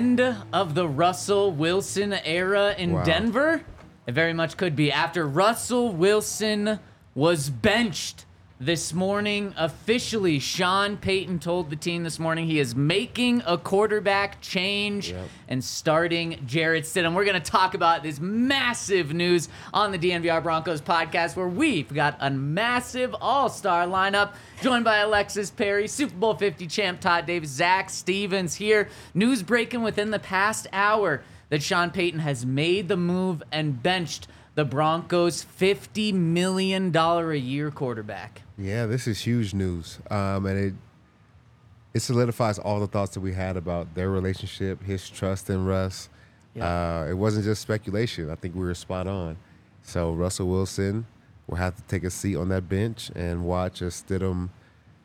End of the Russell Wilson era in Wow. Denver? It very much could be. After Russell Wilson was benched this morning, officially, Sean Payton told the team this morning he is making a quarterback change and starting Jarrett Stidham. We're going to talk about this massive news on the DNVR Broncos podcast, where we've got a massive all star lineup joined by Alexis Perry, Super Bowl 50 champ Todd Davis, Zac Stevens here. News breaking within the past hour that Sean Payton has made the move and benched the Broncos' $50 million a year quarterback. Yeah, this is huge news, um, and it it solidifies all the thoughts that we had about their relationship, his trust in Russ. Uh, it wasn't just speculation. I think we were spot on. So Russell Wilson will have to take a seat on that bench and watch as Stidham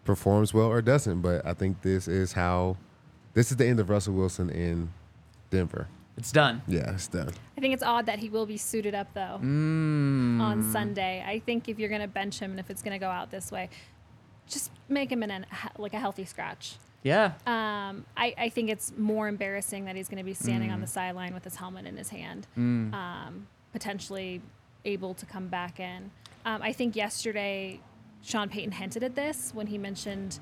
performs well or doesn't. But I think this is how this is the end of Russell Wilson in Denver. It's done. Yeah, it's done. I think it's odd that he will be suited up though Mm. on Sunday. I think if you're going to bench him and if it's going to go out this way, just make him in an, like a healthy scratch. Yeah. Um, I, I think it's more embarrassing that he's going to be standing on the sideline with his helmet in his hand, um, potentially able to come back in. Um, I think yesterday Sean Payton hinted at this when he mentioned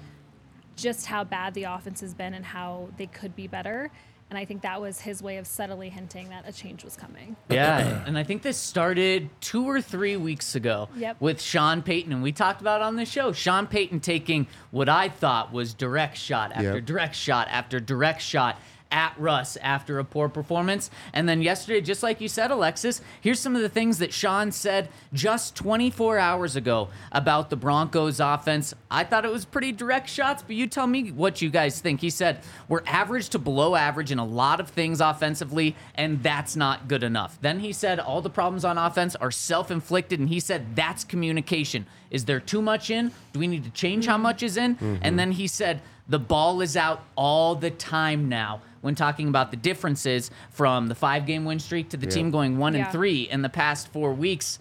just how bad the offense has been and how they could be better. And I think that was his way of subtly hinting that a change was coming. Yeah, and I think this started two or three weeks ago Yep. with Sean Payton, and we talked about it on the show. Sean Payton taking what I thought was direct shot after Yep. direct shot after direct shot at Russ after a poor performance. And then yesterday, just like you said, Alexis, here's some of the things that Sean said just 24 hours ago about the Broncos offense. I thought it was pretty direct shots, but you tell me what you guys think. He said, We're average to below average in a lot of things offensively, and that's not good enough. Then he said, All the problems on offense are self inflicted, and he said, That's communication. Is there too much in? Do we need to change how mm-hmm. much is in? And mm-hmm. then he said, the ball is out all the time now when talking about the differences from the five game win streak to the team going one Yeah. and three in the past four weeks.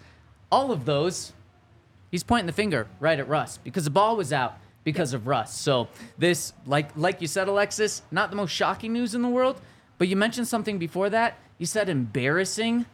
All of those, he's pointing the finger right at Russ because the ball was out because of Russ. So this, like like you said, Alexis, not the most shocking news in the world, but you mentioned something before that. You said embarrassing.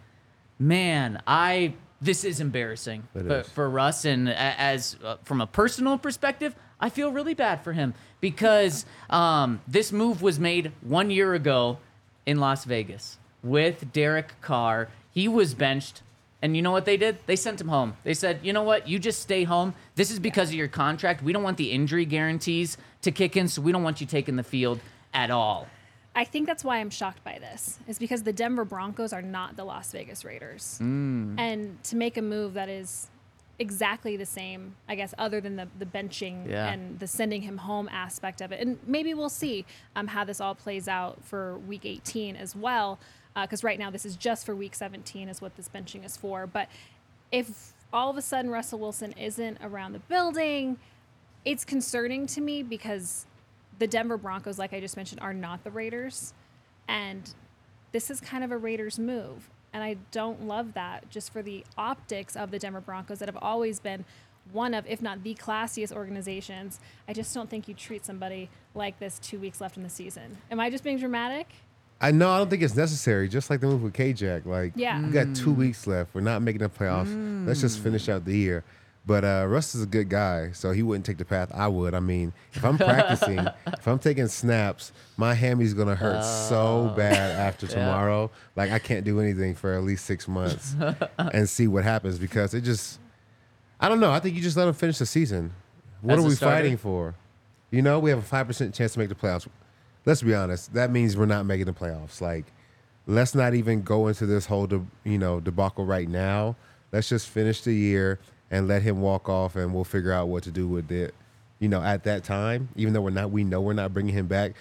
Man, I this is embarrassing for, is. for Russ, and as uh, from a personal perspective, I feel really bad for him because um, this move was made one year ago in Las Vegas with Derek Carr. He was benched, and you know what they did? They sent him home. They said, "You know what? You just stay home. This is because of your contract. We don't want the injury guarantees to kick in, so we don't want you taking the field at all." I think that's why I'm shocked by this. Is because the Denver Broncos are not the Las Vegas Raiders, Mm. and to make a move that is exactly the same, I guess, other than the, the benching Yeah. and the sending him home aspect of it. And maybe we'll see um, how this all plays out for week 18 as well. Because right now, this is just for week 17, is what this benching is for. But if all of a sudden Russell Wilson isn't around the building, it's concerning to me because the Denver Broncos, like I just mentioned, are not the Raiders. And this is kind of a Raiders move. And I don't love that just for the optics of the Denver Broncos that have always been one of, if not the classiest organizations. I just don't think you treat somebody like this two weeks left in the season. Am I just being dramatic? I know. I don't think it's necessary. Just like the move with K-Jack. Like, Yeah. we got two mm. weeks left. We're not making the playoffs. Let's just finish out the year. But uh, Russ is a good guy, so he wouldn't take the path I would. I mean, if I'm practicing, if I'm taking snaps, my hammy's gonna hurt so bad after tomorrow. Like I can't do anything for at least six months and see what happens because it just, I don't know. I think you just let him finish the season. What As are we starter? fighting for? You know, we have a five percent chance to make the playoffs. Let's be honest. That means we're not making the playoffs. Like, let's not even go into this whole, de- you know, debacle right now. Let's just finish the year and let him walk off, and we'll figure out what to do with it. You know, at that time, even though we're not, we know we're not bringing him back.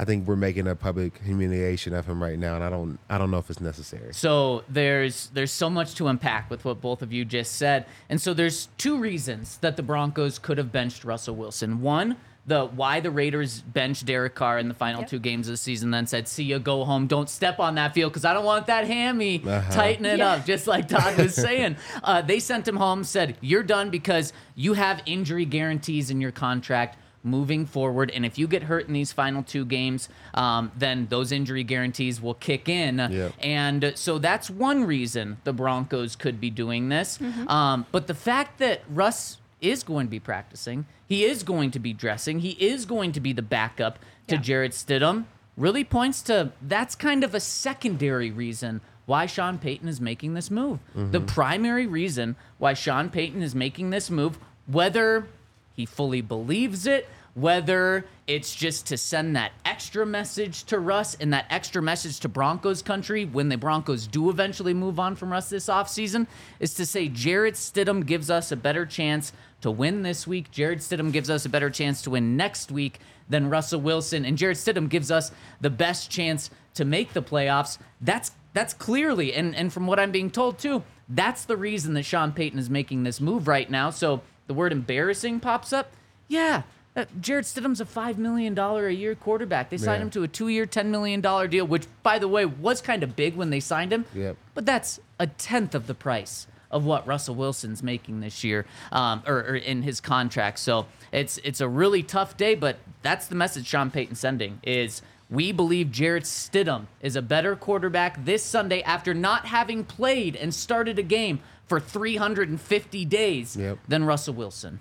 I think we're making a public humiliation of him right now, and I don't, I don't know if it's necessary. So there's there's so much to unpack with what both of you just said, and so there's two reasons that the Broncos could have benched Russell Wilson. One, the why the Raiders benched Derek Carr in the final Yep. two games of the season, then said, "See ya, go home. Don't step on that field because I don't want that hammy Uh-huh. tightening Yeah. up." Just like Todd was saying, uh, they sent him home. Said, "You're done because you have injury guarantees in your contract." moving forward. And if you get hurt in these final two games, um, then those injury guarantees will kick in. Yep. And so that's one reason the Broncos could be doing this. Um, but the fact that Russ is going to be practicing, he is going to be dressing, he is going to be the backup to Yeah. Jarrett Stidham, really points to that's kind of a secondary reason why Sean Payton is making this move. The mm-hmm. primary reason why Sean Payton is making this move, whether he fully believes it, whether it's just to send that extra message to Russ and that extra message to Broncos country when the Broncos do eventually move on from Russ this offseason, is to say Jarrett Stidham gives us a better chance to win this week. Jarrett Stidham gives us a better chance to win next week than Russell Wilson. And Jarrett Stidham gives us the best chance to make the playoffs. That's that's clearly, and, and from what I'm being told too, that's the reason that Sean Payton is making this move right now. So the word embarrassing pops up. Yeah, uh, Jarrett Stidham's a $5 million a year quarterback. They signed Yeah. him to a two year, $10 million deal, which, by the way, was kind of big when they signed him. Yep. But that's a tenth of the price of what Russell Wilson's making this year, um, or, or in his contract. So it's it's a really tough day, but that's the message Sean Payton's sending is we believe Jarrett Stidham is a better quarterback this Sunday after not having played and started a game for 350 days Yep. than Russell Wilson.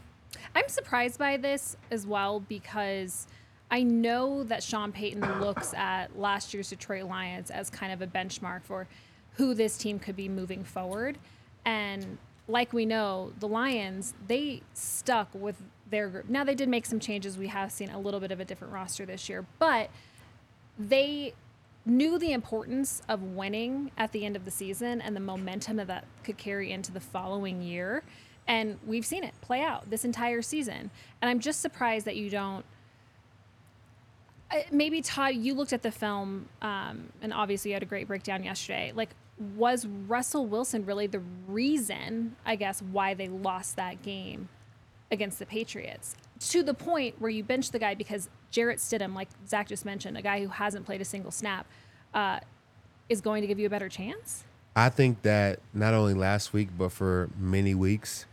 I'm surprised by this as well because I know that Sean Payton looks at last year's Detroit Lions as kind of a benchmark for who this team could be moving forward. And like we know, the Lions, they stuck with their group. Now, they did make some changes. We have seen a little bit of a different roster this year, but they knew the importance of winning at the end of the season and the momentum that that could carry into the following year. And we've seen it play out this entire season. And I'm just surprised that you don't. Maybe Todd, you looked at the film, um, and obviously you had a great breakdown yesterday. Like, was Russell Wilson really the reason, I guess, why they lost that game against the Patriots? To the point where you bench the guy because Jarrett Stidham, like Zac just mentioned, a guy who hasn't played a single snap, uh, is going to give you a better chance. I think that not only last week, but for many weeks,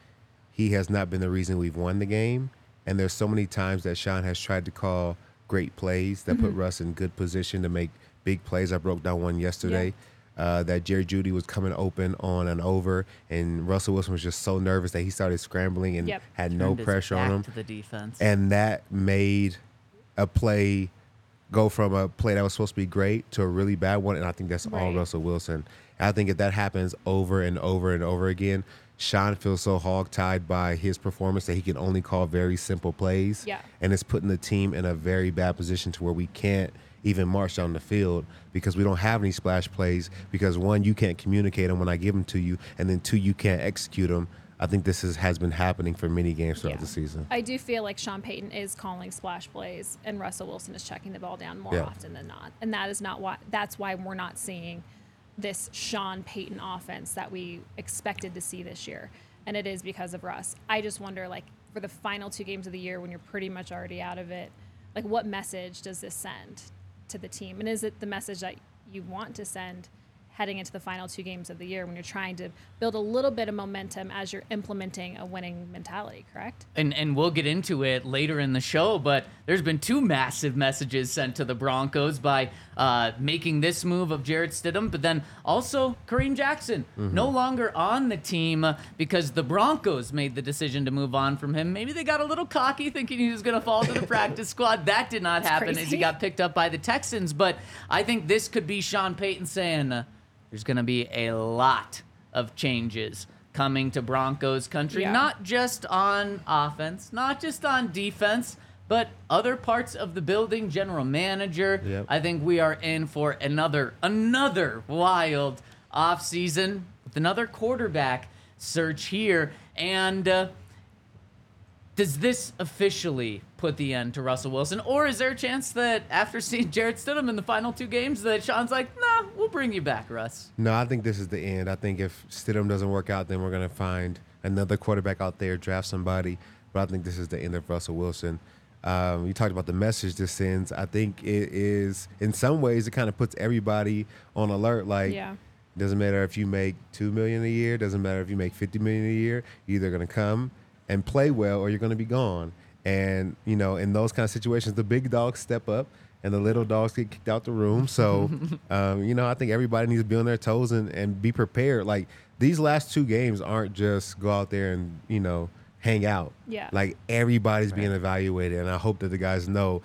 he has not been the reason we've won the game. And there's so many times that Sean has tried to call great plays that put Russ in good position to make big plays. I broke down one yesterday. Uh, that Jerry Jeudy was coming open on and over, and Russell Wilson was just so nervous that he started scrambling and Yep. had no Turned his pressure on him to the defense. and that made a play go from a play that was supposed to be great to a really bad one. And I think that's all Russell Wilson. And I think if that happens over and over and over again, Sean feels so hogtied by his performance that he can only call very simple plays. Yeah. And it's putting the team in a very bad position to where we can't even march down the field because we don't have any splash plays because one, you can't communicate them when I give them to you, and then two, you can't execute them I think this is, has been happening for many games throughout Yeah. the season. I do feel like Sean Payton is calling splash plays and Russell Wilson is checking the ball down more Yeah. often than not. And that is not why that's why we're not seeing this Sean Payton offense that we expected to see this year. And it is because of Russ. I just wonder like for the final two games of the year when you're pretty much already out of it, like what message does this send to the team? And is it the message that you want to send heading into the final two games of the year when you're trying to build a little bit of momentum as you're implementing a winning mentality, correct? and and we'll get into it later in the show, but there's been two massive messages sent to the Broncos by uh, making this move of Jarrett Stidham, but then also Kareem Jackson no longer on the team uh, because the Broncos made the decision to move on from him. Maybe they got a little cocky thinking he was going to fall to the practice squad. That did not happen as he got picked up by the Texans, but I think this could be Sean Payton saying there's going to be a lot of changes coming to Broncos country, Yeah. not just on offense, not just on defense, but other parts of the building, general manager. Yep. I think we are in for another another wild offseason with another quarterback search here. And uh, does this officially put the end to Russell Wilson? Or is there a chance that after seeing Jarrett Stidham in the final two games that Sean's like, nah, we'll bring you back, Russ? No, I think this is the end. I think if Stidham doesn't work out, then we're going to find another quarterback out there, draft somebody. But I think this is the end of Russell Wilson. Um, you talked about the message this sends. I think it is, in some ways, it kind of puts everybody on alert. Like, Yeah. doesn't matter if you make two million a year. Doesn't matter if you make fifty million a year. You're either going to come and play well, or you're going to be gone. And you know, in those kind of situations, the big dogs step up, and the little dogs get kicked out the room. So, um, you know, I think everybody needs to be on their toes and, and be prepared. Like these last two games aren't just go out there and you know hang out. Yeah. Like everybody's being evaluated, and I hope that the guys know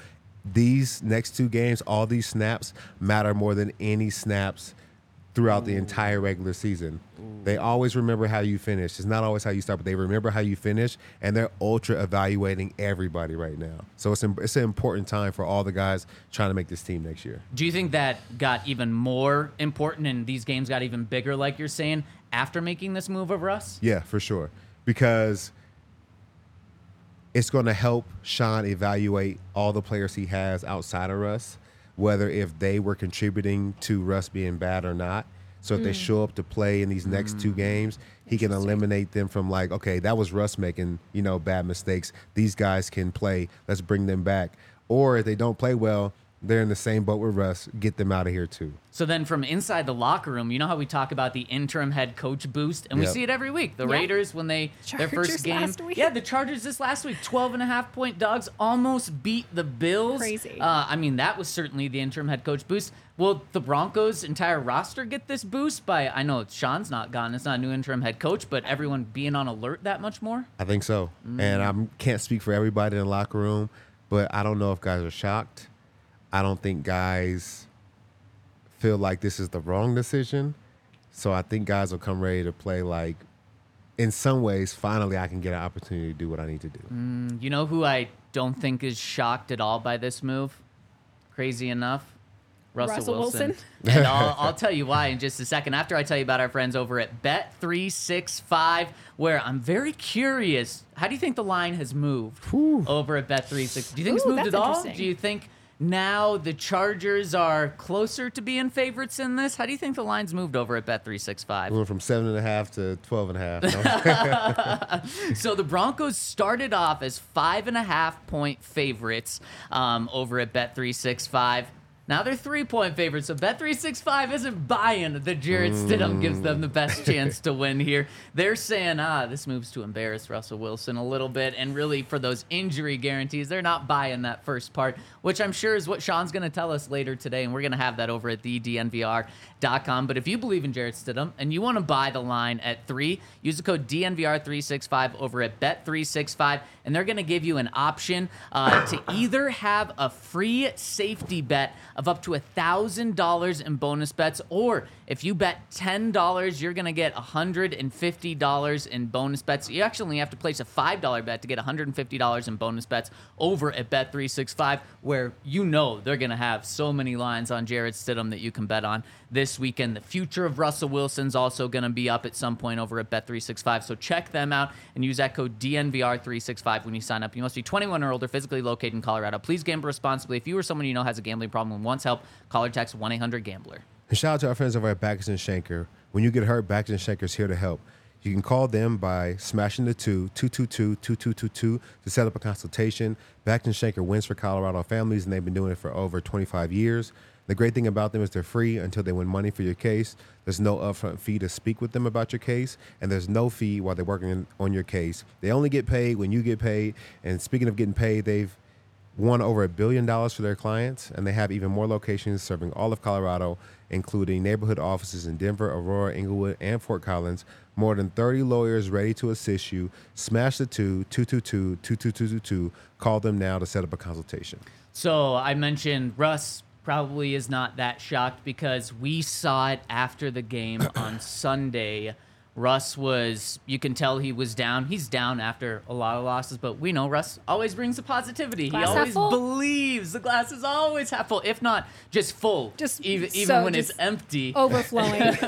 these next two games, all these snaps matter more than any snaps throughout the mm. entire regular season. Mm. They always remember how you finish. It's not always how you start, but they remember how you finish, and they're ultra evaluating everybody right now. So it's, im- it's an important time for all the guys trying to make this team next year. Do you think that got even more important and these games got even bigger, like you're saying, after making this move of Russ? Yeah, for sure. Because it's going to help Sean evaluate all the players he has outside of Russ, whether if they were contributing to Russ being bad or not. So if they mm. show up to play in these next two mm. games, he can eliminate them from like, okay, that was Russ making, you know, bad mistakes. These guys can play. Let's bring them back. Or if they don't play well, they're in the same boat with Russ. Get them out of here too. So then from inside the locker room, you know how we talk about the interim head coach boost? And we see it every week. The Yeah. Raiders, when they, their first game. last week. Yeah, the Chargers this last week, 12 and a half point dogs, almost beat the Bills. Crazy. Uh, I mean, that was certainly the interim head coach boost. Will the Broncos' entire roster get this boost by, I know Sean's not gone, it's not a new interim head coach, but everyone being on alert that much more? I think so. And I can't speak for everybody in the locker room, but I don't know if guys are shocked. I don't think guys feel like this is the wrong decision. So I think guys will come ready to play like in some ways, finally I can get an opportunity to do what I need to do. Mm, you know who I don't think is shocked at all by this move? Crazy enough, Russell, Russell Wilson. Wilson? and I'll, I'll tell you why in just a second. After I tell you about our friends over at Bet365, where I'm very curious. How do you think the line has moved over at Bet365? Do you think it's moved at all? Do you think now the Chargers are closer to being favorites in this? How do you think the line's moved over at Bet365? We went from seven and a half to twelve and a half. So the Broncos started off as five and a half point favorites um, over at Bet365. Now they're three point favorites. So Bet365 isn't buying that Jarrett Stidham gives them the best chance to win here. They're saying, ah, this moves to embarrass Russell Wilson a little bit. And really, for those injury guarantees, they're not buying that first part, which I'm sure is what Sean's going to tell us later today. And we're going to have that over at thednvr.com. But if you believe in Jarrett Stidham and you want to buy the line at three, use the code DNVR365 over at Bet365. And they're going to give you an option uh, to either have a free safety bet of up to $1,000 in bonus bets. Or if you bet $10, you're going to get $150 in bonus bets. You actually only have to place a $5 bet to get $150 in bonus bets over at Bet365, where you know they're to have so many lines on Jarrett Stidham that you can bet on this weekend. The future of Russell Wilson's also to be up at some point over at Bet365. So check them out and use that code DNVR365 when you sign up. You must be 21 or older, physically located in Colorado. Please gamble responsibly. If you or someone you know has a gambling problem and wants help, call or text 1 800 Gambler. And shout out to our friends over at Bachus and Schanker. When you get hurt, Bachus and Schanker is here to help. You can call them by smashing the two, 222-2222 to set up a consultation. Bachus and Schanker wins for Colorado families, and they've been doing it for over 25 years. The great thing about them is they're free until they win money for your case. There's no upfront fee to speak with them about your case, and there's no fee while they're working on your case. They only get paid when you get paid. And speaking of getting paid, they've won over a billion dollars for their clients, and they have even more locations serving all of Colorado, including neighborhood offices in Denver, Aurora, Englewood, and Fort Collins. More than 30 lawyers ready to assist you. Smash the two, 222 2222. Call them now to set up a consultation. So I mentioned Russ probably is not that shocked because we saw it after the game on Sunday. Russ was, you can tell he was down. He's down after a lot of losses, but we know Russ always brings the positivity. Glass he always believes the glass is always half full, if not just full, Just even, even so when it's empty. Overflowing.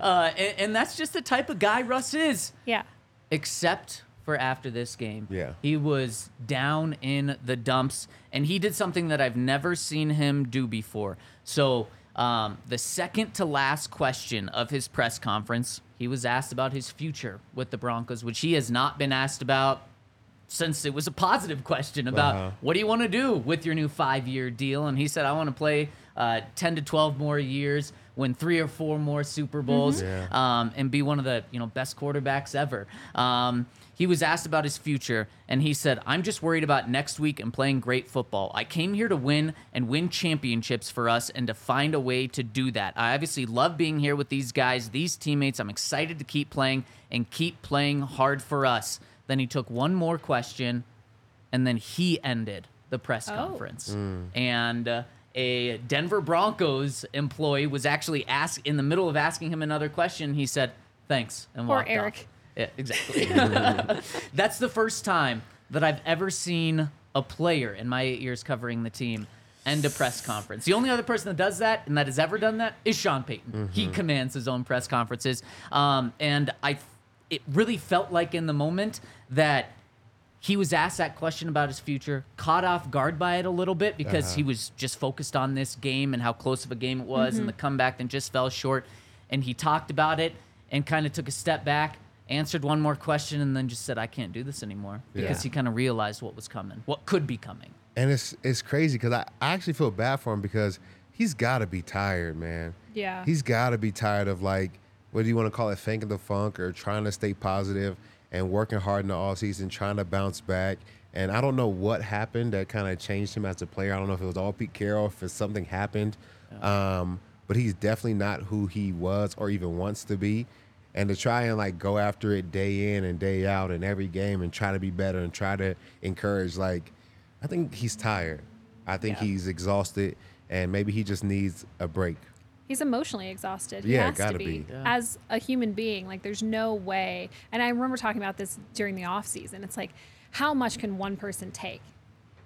Uh, and, and that's just the type of guy Russ is yeah. except for after this game. Yeah. He was down in the dumps, and he did something that I've never seen him do before. So, um, the second to last question of his press conference, he was asked about his future with the Broncos, which he has not been asked about since it was a positive question about Uh-huh. what do you want to do with your new five year deal? And he said, I want to play uh, 10 to 12 more years, win three or four more Super Bowls, Yeah. um, and be one of the you know best quarterbacks ever. Um, he was asked about his future, and he said, I'm just worried about next week and playing great football. I came here to win and win championships for us and to find a way to do that. I obviously love being here with these guys, these teammates. I'm excited to keep playing and keep playing hard for us. Then he took one more question, and then he ended the press Oh. conference. And uh, a Denver Broncos employee was actually asked in the middle of asking him another question. He said, "Thanks," and Poor walked Eric. off. Yeah, exactly. That's the first time that I've ever seen a player in my eight years covering the team end a press conference. The only other person that does that and that has ever done that is Sean Payton. He mm-hmm. commands his own press conferences, um, and I, it really felt like in the moment that he was asked that question about his future, caught off guard by it a little bit because uh-huh. he was just focused on this game and how close of a game it was and mm-hmm. the comeback then just fell short. And he talked about it and kind of took a step back, answered one more question, and then just said, I can't do this anymore because Yeah. he kind of realized what was coming, what could be coming. And it's it's crazy because I, I actually feel bad for him because he's got to be tired, man. Yeah. He's got to be tired of like, what do you want to call it, thinking the funk or trying to stay positive and working hard in the off season, trying to bounce back. And I don't know what happened that kind of changed him as a player. I don't know if it was all Pete Carroll, if something happened. Um, but he's definitely not who he was or even wants to be. And to try and like go after it day in and day out in every game and try to be better and try to encourage, like, I think he's tired. I think Yeah. he's exhausted and maybe he just needs a break. He's emotionally exhausted. He Yeah, has to gotta be. be. Yeah. As a human being, like there's no way. And I remember talking about this during the off season. It's like, how much can one person take?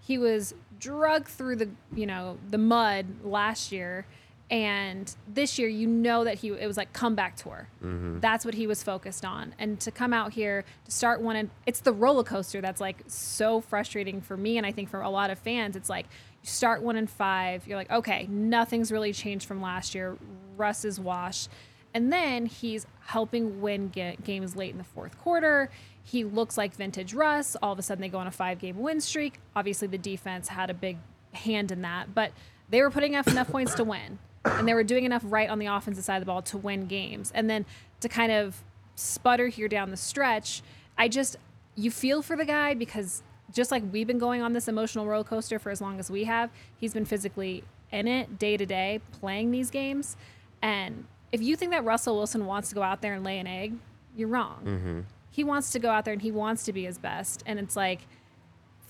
He was drugged through the, you know, the mud last year. And this year, you know that he it was like comeback tour. Mm-hmm. That's what he was focused on. And to come out here to start one, and it's the roller coaster that's like so frustrating for me, and I think for a lot of fans. It's like you start one and five, you're like, okay, nothing's really changed from last year. Russ is washed, and then he's helping win ga- games late in the fourth quarter. He looks like vintage Russ. All of a sudden, they go on a five-game win streak. Obviously, the defense had a big hand in that, but they were putting up enough points to win and they were doing enough right on the offensive side of the ball to win games. And then to kind of sputter here down the stretch, I just you feel for the guy because just like we've been going on this emotional roller coaster for as long as we have, he's been physically in it day to day playing these games. And if you think that Russell Wilson wants to go out there and lay an egg, you're wrong. Mm-hmm. He wants to go out there and he wants to be his best. And it's like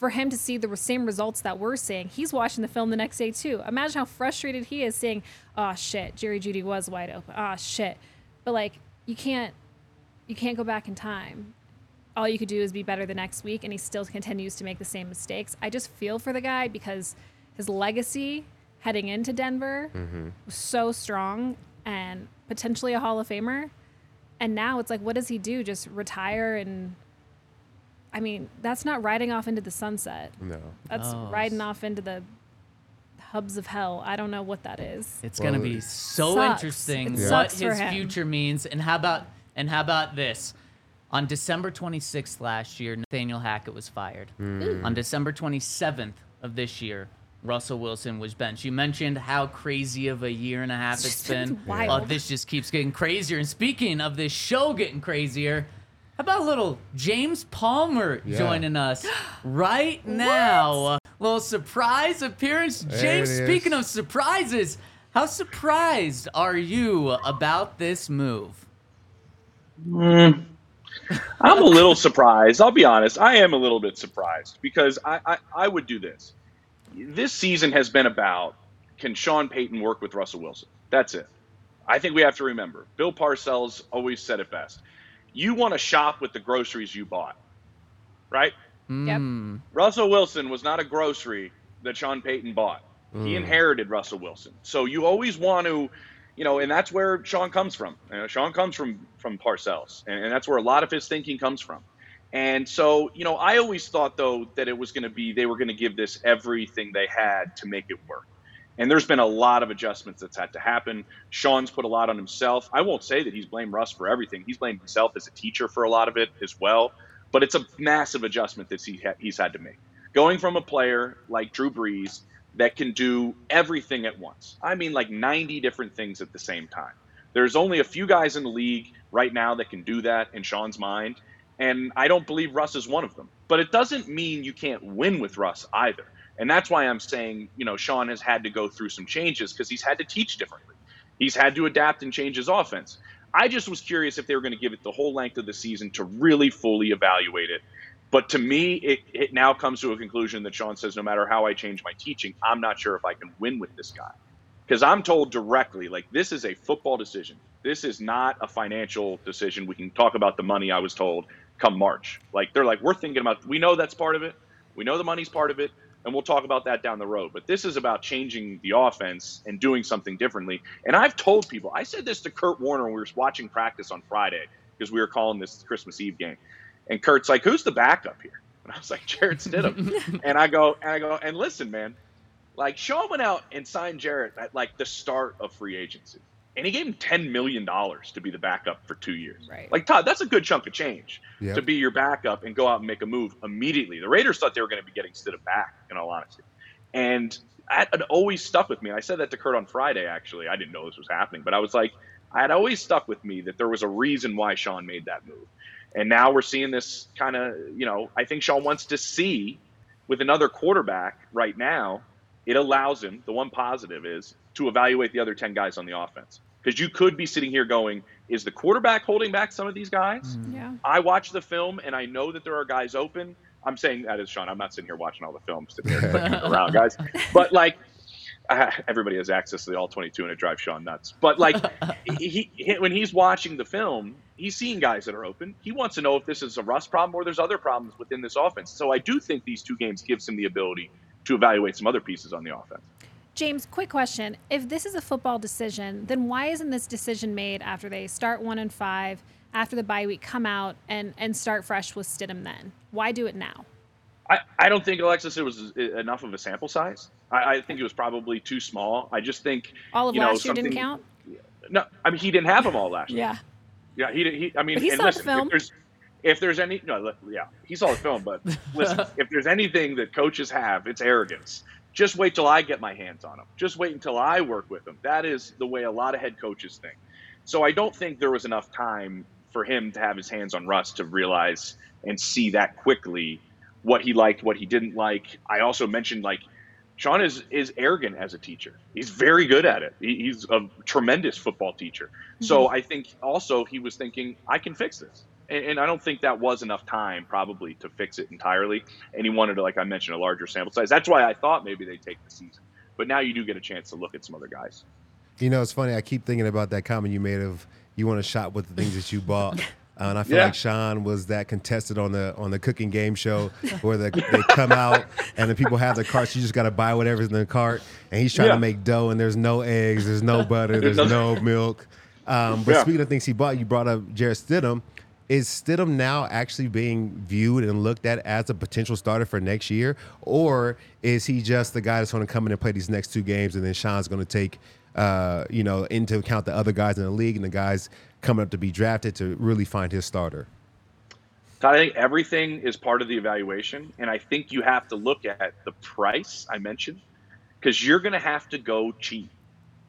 for him to see the same results that we're seeing, he's watching the film the next day too. Imagine how frustrated he is seeing, oh shit, Jerry Jeudy was wide open. Oh shit. But like you can't you can't go back in time. All you could do is be better the next week and he still continues to make the same mistakes. I just feel for the guy because his legacy heading into Denver mm-hmm. was so strong and potentially a Hall of Famer. And now it's like, what does he do? Just retire and I mean, that's not riding off into the sunset. No. That's Oh. riding off into the hubs of hell. I don't know what that is. It's Well, gonna be it so sucks. interesting It what sucks for his him. future means, and how about and how about this? On December 26th last year, Nathaniel Hackett was fired. Hmm. On December 27th of this year, Russell Wilson was benched. You mentioned how crazy of a year and a half it's just been been. wild. Oh, this just keeps getting crazier. And speaking of this show getting crazier, how about a little James Palmer Yeah. joining us right now? Little surprise appearance. There James, speaking of surprises, how surprised are you about this move? Mm. I'm a little surprised. I'll be honest. I am a little bit surprised because I, I, I would do this. This season has been about can Sean Payton work with Russell Wilson? That's it. I think we have to remember. Bill Parcells always said it best. You want to shop with the groceries you bought, right? Mm. Yep. Russell Wilson was not a grocery that Sean Payton bought. He mm. inherited Russell Wilson. So you always want to, you know, and that's where Sean comes from. You know, Sean comes from from Parcells, and, and that's where a lot of his thinking comes from. And so, you know, I always thought though that it was going to be they were going to give this everything they had to make it work. And there's been a lot of adjustments that's had to happen. Sean's put a lot on himself. I won't say that he's blamed Russ for everything. He's blamed himself as a teacher for a lot of it as well. But it's a massive adjustment that he ha- he's had to make. Going from a player like Drew Brees that can do everything at once. I mean, like 90 different things at the same time. There's only a few guys in the league right now that can do that in Sean's mind. And I don't believe Russ is one of them. But it doesn't mean you can't win with Russ either. And that's why I'm saying, you know, Sean has had to go through some changes because he's had to teach differently. He's had to adapt and change his offense. I just was curious if they were going to give it the whole length of the season to really fully evaluate it. But to me, it, it now comes to a conclusion that Sean says no matter how I change my teaching, I'm not sure if I can win with this guy. Because I'm told directly, like, this is a football decision. This is not a financial decision. We can talk about the money, I was told, come March. Like, they're like, we're thinking about, we know that's part of it. We know the money's part of it. And we'll talk about that down the road. But this is about changing the offense and doing something differently. And I've told people, I said this to Kurt Warner when we were watching practice on Friday because we were calling this Christmas Eve game. And Kurt's like, "Who's the backup here?" And I was like, "Jarrett Stidham." and I go, and I go, and listen, man, like Sean went out and signed Jarrett at like the start of free agency, and he gave him ten million dollars to be the backup for two years. Right. Like Todd, that's a good chunk of change Yep. to be your backup and go out and make a move immediately. The Raiders thought they were going to be getting Stidham back, in all honesty, and that had always stuck with me. And I said that to Kurt on Friday. Actually, I didn't know this was happening, but I was like, I had always stuck with me that there was a reason why Sean made that move. And now we're seeing this kind of, you know, I think Sean wants to see with another quarterback right now, it allows him, the one positive is to evaluate the other 10 guys on the offense. Because you could be sitting here going, is the quarterback holding back some of these guys? Yeah. I watch the film and I know that there are guys open. I'm saying that is Sean. I'm not sitting here watching all the films, sitting here clicking around, guys. But like, uh, everybody has access to the all 22 and it drives Sean nuts. But like, he, he when he's watching the film, he's seeing guys that are open. He wants to know if this is a rust problem or there's other problems within this offense. So I do think these two games gives him the ability to evaluate some other pieces on the offense. James, quick question. If this is a football decision, then why isn't this decision made after they start one and five, after the bye week, come out and, and start fresh with Stidham then? Why do it now? I, I don't think Alexis it was uh, enough of a sample size. I, I think it was probably too small. I just think All of you know, last year didn't count? No, I mean he didn't have them all last year. Yeah. Yeah, he. He, I mean, But he saw the film. If there's, if there's any, no, yeah, he saw the film. But listen, if there's anything that coaches have, it's arrogance. Just wait till I get my hands on them. Just wait until I work with them. That is the way a lot of head coaches think. So I don't think there was enough time for him to have his hands on Russ to realize and see that quickly what he liked, what he didn't like. I also mentioned like Sean is is arrogant as a teacher. He's very good at it. He, he's a tremendous football teacher. So mm-hmm. I think also he was thinking, I can fix this. And, and I don't think that was enough time probably to fix it entirely. And he wanted to, like I mentioned, a larger sample size. That's why I thought maybe they'd take the season. But now you do get a chance to look at some other guys. You know, it's funny. I keep thinking about that comment you made of you want to shop with the things that you bought. Uh, and I feel Yeah. like Sean was that contestant on the on the cooking game show where the, they come out and the people have the carts. You just got to buy whatever's in the cart, and he's trying Yeah. to make dough, and there's no eggs, there's no butter, there's no milk. Um, but Yeah. speaking of things he bought, you brought up Jarrett Stidham. Is Stidham now actually being viewed and looked at as a potential starter for next year, or is he just the guy that's going to come in and play these next two games, and then Sean's going to take, uh, you know, into account the other guys in the league and the guys coming up to be drafted to really find his starter? Todd, I think everything is part of the evaluation, and I think you have to look at the price I mentioned because you're going to have to go cheap.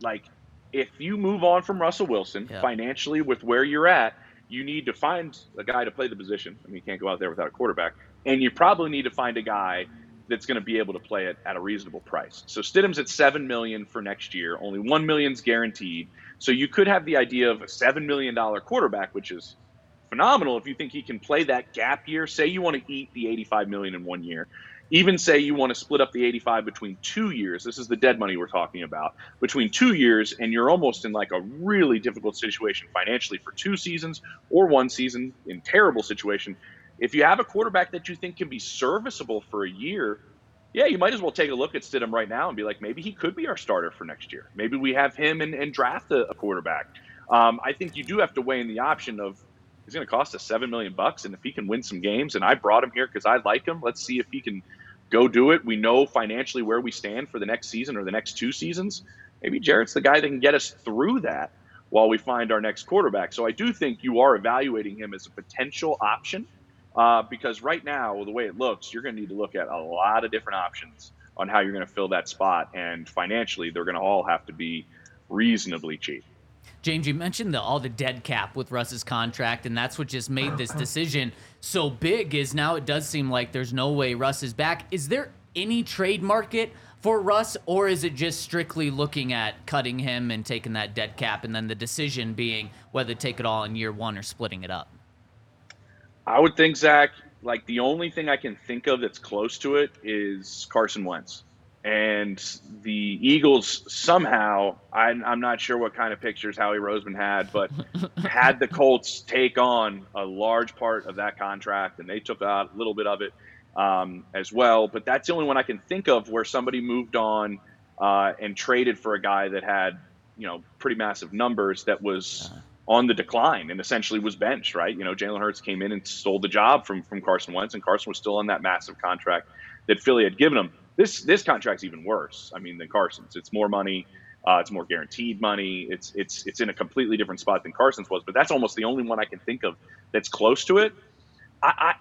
Like, if you move on from Russell Wilson Yeah. financially with where you're at, you need to find a guy to play the position. I mean, you can't go out there without a quarterback, and you probably need to find a guy that's going to be able to play it at a reasonable price. So Stidham's at seven million for next year. Only one million's guaranteed. So you could have the idea of a seven million dollar quarterback, which is phenomenal if you think he can play that gap year. Say you want to eat the 85 million in one year. Even say you want to split up the 85 between two years. This is the dead money we're talking about. Between two years, and you're almost in like a really difficult situation financially for two seasons or one season in terrible situation. If you have a quarterback that you think can be serviceable for a year, yeah, you might as well take a look at Stidham right now and be like, maybe he could be our starter for next year. Maybe we have him and, and draft a, a quarterback. Um, I think you do have to weigh in the option of he's going to cost us seven million bucks, and if he can win some games, and I brought him here because I like him, let's see if he can go do it. We know financially where we stand for the next season or the next two seasons. Maybe Jarrett's the guy that can get us through that while we find our next quarterback. So I do think you are evaluating him as a potential option uh, because right now, the way it looks, you're going to need to look at a lot of different options on how you're going to fill that spot, and financially, they're going to all have to be reasonably cheap. James, you mentioned the, all the dead cap with Russ's contract, and that's what just made this decision so big. Is now it does seem like there's no way Russ is back. Is there any trade market for Russ, or is it just strictly looking at cutting him and taking that dead cap, and then the decision being whether to take it all in year one or splitting it up? I would think Zac. Like the only thing I can think of that's close to it is Carson Wentz, and the Eagles somehow. I'm, I'm not sure what kind of pictures Howie Roseman had, but had the Colts take on a large part of that contract, and they took out a little bit of it um, as well. But that's the only one I can think of where somebody moved on uh, and traded for a guy that had you know pretty massive numbers that was on the decline and essentially was benched, right? You know, Jalen Hurts came in and stole the job from from Carson Wentz, and Carson was still on that massive contract that Philly had given him. This this contract's even worse. I mean, than Carson's. It's more money. Uh, it's more guaranteed money. It's it's it's in a completely different spot than Carson's was. But that's almost the only one I can think of that's close to it. I, I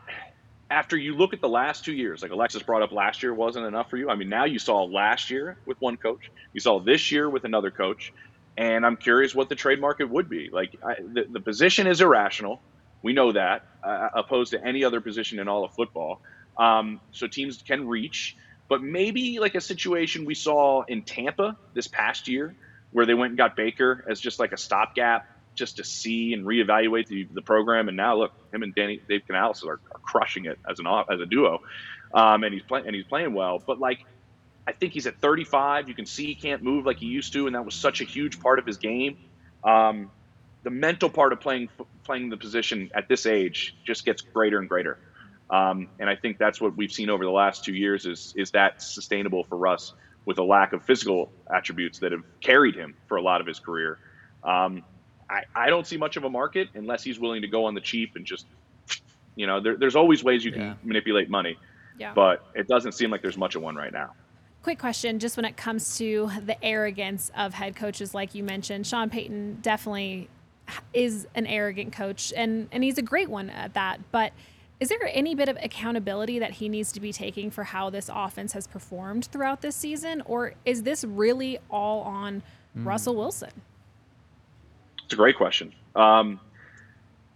after you look at the last two years, like Alexis brought up, last year wasn't enough for you. I mean, now you saw last year with one coach, you saw this year with another coach, and I'm curious what the trade market would be. Like I, the, the position is irrational, we know that, uh, opposed to any other position in all of football. Um, so teams can reach, but maybe like a situation we saw in Tampa this past year, where they went and got Baker as just like a stopgap, just to see and reevaluate the, the program. And now look, him and Danny Dave Canales are, are crushing it as an as a duo, um, and he's playing and he's playing well. But like, I think he's at 35. You can see he can't move like he used to, and that was such a huge part of his game. Um, the mental part of playing playing the position at this age just gets greater and greater. Um, and I think that's what we've seen over the last two years is is that sustainable for Russ with a lack of physical attributes that have carried him for a lot of his career. Um, I, I don't see much of a market unless he's willing to go on the cheap and just, you know, there, there's always ways you can Yeah. manipulate money, Yeah. but it doesn't seem like there's much of one right now. Quick question, just when it comes to the arrogance of head coaches, like you mentioned, Sean Payton definitely is an arrogant coach, and and he's a great one at that. But is there any bit of accountability that he needs to be taking for how this offense has performed throughout this season, or is this really all on Russell Wilson? It's a great question. Um,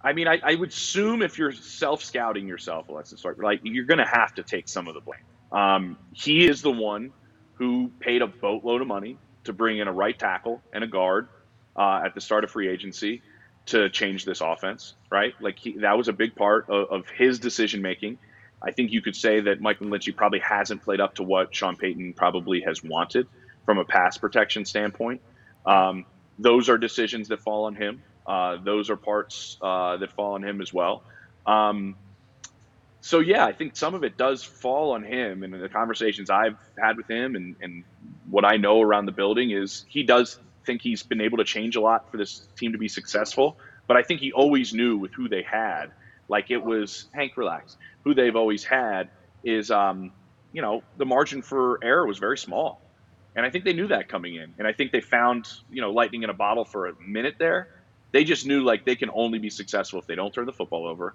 I mean, I, I would assume if you're self scouting yourself, Alexis, like like, you're going to have to take some of the blame. Um, he is the one who paid a boatload of money to bring in a right tackle and a guard uh, at the start of free agency. To change this offense, right? Like he, that was a big part of, of his decision making. I think you could say that Mike McGlinchey probably hasn't played up to what Sean Payton probably has wanted from a pass protection standpoint. Um, those are decisions that fall on him. Uh, those are parts uh, that fall on him as well. Um, so yeah, I think some of it does fall on him. And the conversations I've had with him and, and what I know around the building is he does think he's been able to change a lot for this team to be successful. But I think he always knew with who they had, like it was Hank, relax. Who they've always had is, um, you know, the margin for error was very small, and I think they knew that coming in. And I think they found, you know, lightning in a bottle for a minute there. They just knew like they can only be successful if they don't turn the football over,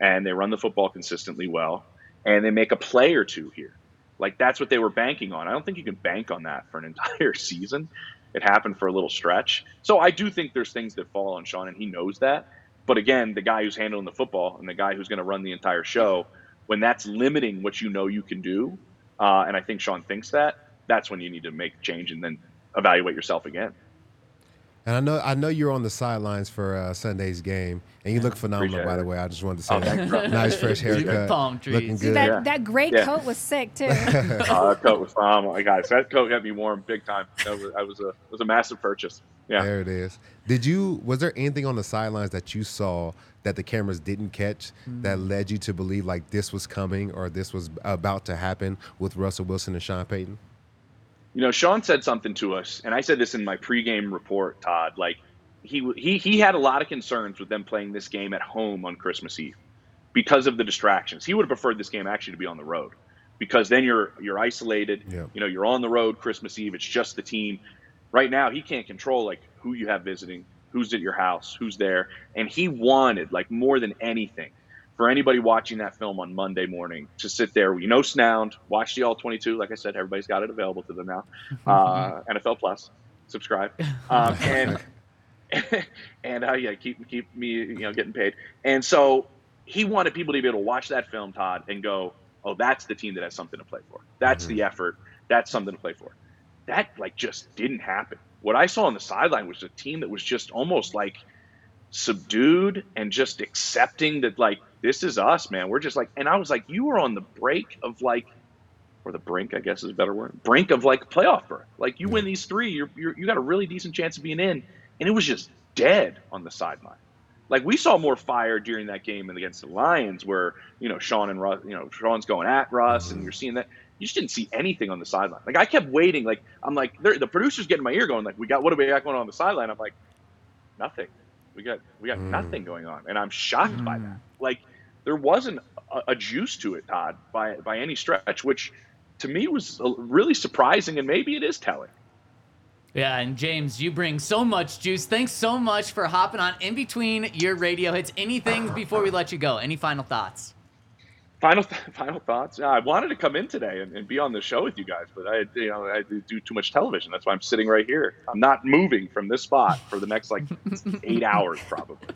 and they run the football consistently well, and they make a play or two here. Like that's what they were banking on. I don't think you can bank on that for an entire season. It happened for a little stretch. So I do think there's things that fall on Sean, and he knows that. But again, the guy who's handling the football and the guy who's going to run the entire show, when that's limiting what you know you can do, uh, and I think Sean thinks that, that's when you need to make change and then evaluate yourself again. And I know I know you're on the sidelines for uh, Sunday's game, and you look phenomenal, Appreciate by the way. I just wanted to say Oh, that. nice fresh haircut, Palm trees. looking See, good. that, Yeah. that gray Yeah. coat was sick too. Uh, that coat was phenomenal. I guys, that coat got me warm big time. That was, that was a it was a massive purchase. Yeah. There it is. Did you? Was there anything on the sidelines that you saw that the cameras didn't catch that led you to believe like this was coming or this was about to happen with Russell Wilson and Sean Payton? You know, Sean said something to us, and I said this in my pregame report, Todd. Like, he he he had a lot of concerns with them playing this game at home on Christmas Eve because of the distractions. He would have preferred this game actually to be on the road because then you're you're isolated. Yeah. You know, you're on the road Christmas Eve. It's just the team. Right now, he can't control like who you have visiting, who's at your house, who's there, and he wanted like more than anything for anybody watching that film on Monday morning to sit there, you know, sound, watch the All 22. Like I said, everybody's got it available to them now. Uh, NFL Plus, subscribe, um, and and uh, yeah, keep keep me you know getting paid. And so he wanted people to be able to watch that film, Todd, and go, oh, that's the team that has something to play for. That's the effort. That's something to play for. That like just didn't happen. What I saw on the sideline was a team that was just almost like subdued and just accepting that like this is us, man. We're just like, and I was like, you were on the break of like, or the brink, I guess is a better word, brink of like playoff berth. Like you win these three, you're, you're you got a really decent chance of being in, and it was just dead on the sideline. Like we saw more fire during that game against the Lions, where you know Sean and Russ, you know Sean's going at Russ, and you're seeing that. You just didn't see anything on the sideline. Like I kept waiting. Like I'm like, the producers getting my ear, going like, "We got what do we got going on, on the sideline?" I'm like, nothing. We got we got hmm. nothing going on, and I'm shocked by hmm. that. Like there wasn't a, a juice to it, Todd, by by any stretch, which to me was really surprising, and maybe it is telling. Yeah, and James, you bring so much juice. Thanks so much for hopping on in between your radio hits. Anything before we let you go? Any final thoughts? Final final thoughts. Yeah, I wanted to come in today and, and be on the show with you guys, but I you know I do too much television. That's why I'm sitting right here. I'm not moving from this spot for the next like eight hours probably.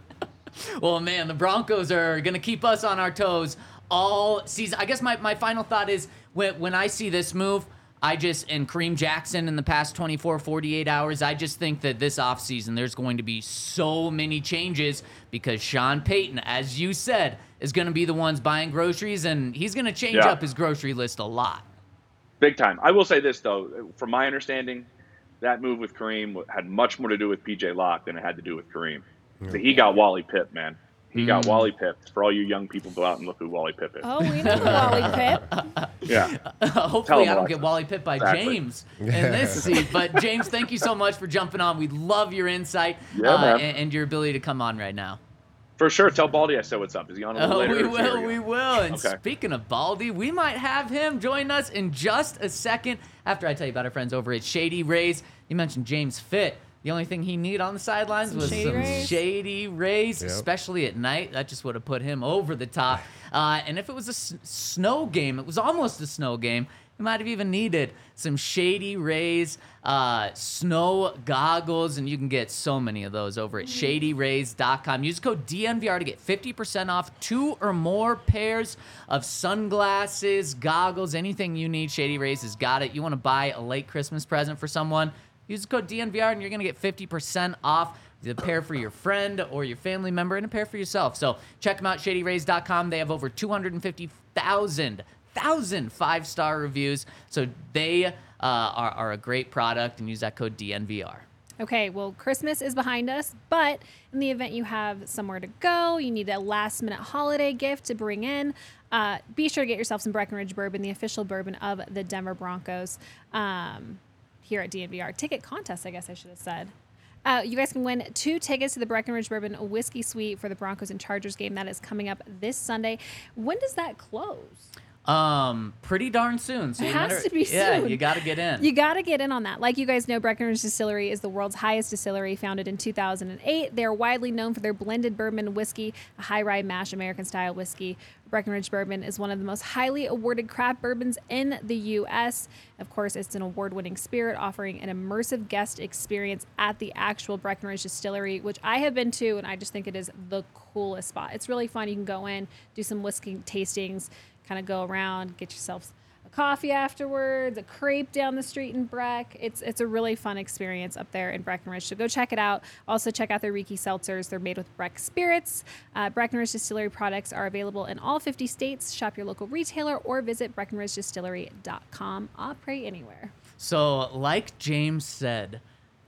Well, man, the Broncos are going to keep us on our toes all season. I guess my, my final thought is when, when I see this move, I just, and Kareem Jackson in the past 24, 48 hours, I just think that this offseason there's going to be so many changes because Sean Payton, as you said, is going to be the ones buying groceries and he's going to change Yeah. up his grocery list a lot. Big time. I will say this though, from my understanding, that move with Kareem had much more to do with PJ Locke than it had to do with Kareem. So he got Wally Pipp, man. He got Wally Pipp. For all you young people, go out and look who Wally Pipp is. Oh, we know Wally Pipp. Yeah. Hopefully, I don't Alexa. get Wally Pitt by Exactly. James in this seat. But James, thank you so much for jumping on. We love your insight Yeah, uh, and, and your ability to come on right now. For sure. Tell Baldy I said what's up. Is he on a little Oh, later? we or is he will, we will. And Okay. speaking of Baldy, we might have him join us in just a second after I tell you about our friends over at Shady Rays. You mentioned James Fitt. The only thing he needed on the sidelines Some was Shady some Rays? shady rays, Yep. especially at night. That just would have put him over the top. Uh, and if it was a s- snow game, it was almost a snow game. He might have even needed some shady rays, uh, snow goggles, and you can get so many of those over at shadyrays.com. Use code DNVR to get 50% off two or more pairs of sunglasses, goggles, anything you need. Shady Rays has got it. You want to buy a late Christmas present for someone? Use the code DNVR and you're going to get 50% off the pair for your friend or your family member, and a pair for yourself. So check them out, shadyrays.com. They have over 250,000 thousand five star reviews. So they uh, are, are a great product, and use that code DNVR. Okay, well, Christmas is behind us, but in the event you have somewhere to go, you need a last minute holiday gift to bring in, uh, be sure to get yourself some Breckenridge Bourbon, the official bourbon of the Denver Broncos um, here at DNVR. Ticket contest, I guess I should have said. Uh, you guys can win two tickets to the Breckenridge Bourbon Whiskey Suite for the Broncos and Chargers game. That is coming up this Sunday. When does that close? Um, pretty darn soon. So It has to be Yeah, soon. you got to get in. You got to get in on that. Like you guys know, Breckenridge Distillery is the world's highest distillery, founded in 2008. They are widely known for their blended bourbon whiskey, a high rye mash American style whiskey. Breckenridge Bourbon is one of the most highly awarded craft bourbons in the U.S. Of course, it's an award winning spirit, offering an immersive guest experience at the actual Breckenridge Distillery, which I have been to, and I just think it is the coolest spot. It's really fun. You can go in, do some whiskey tastings, kind of go around, get yourself a coffee afterwards, a crepe down the street in Breck. It's it's a really fun experience up there in Breckenridge. So go check it out. Also check out their Reiki seltzers. They're made with Breck spirits. Uh, Breckenridge Distillery products are available in all 50 states. Shop your local retailer or visit breckenridgedistillery.com. I'll pray anywhere. So, like James said,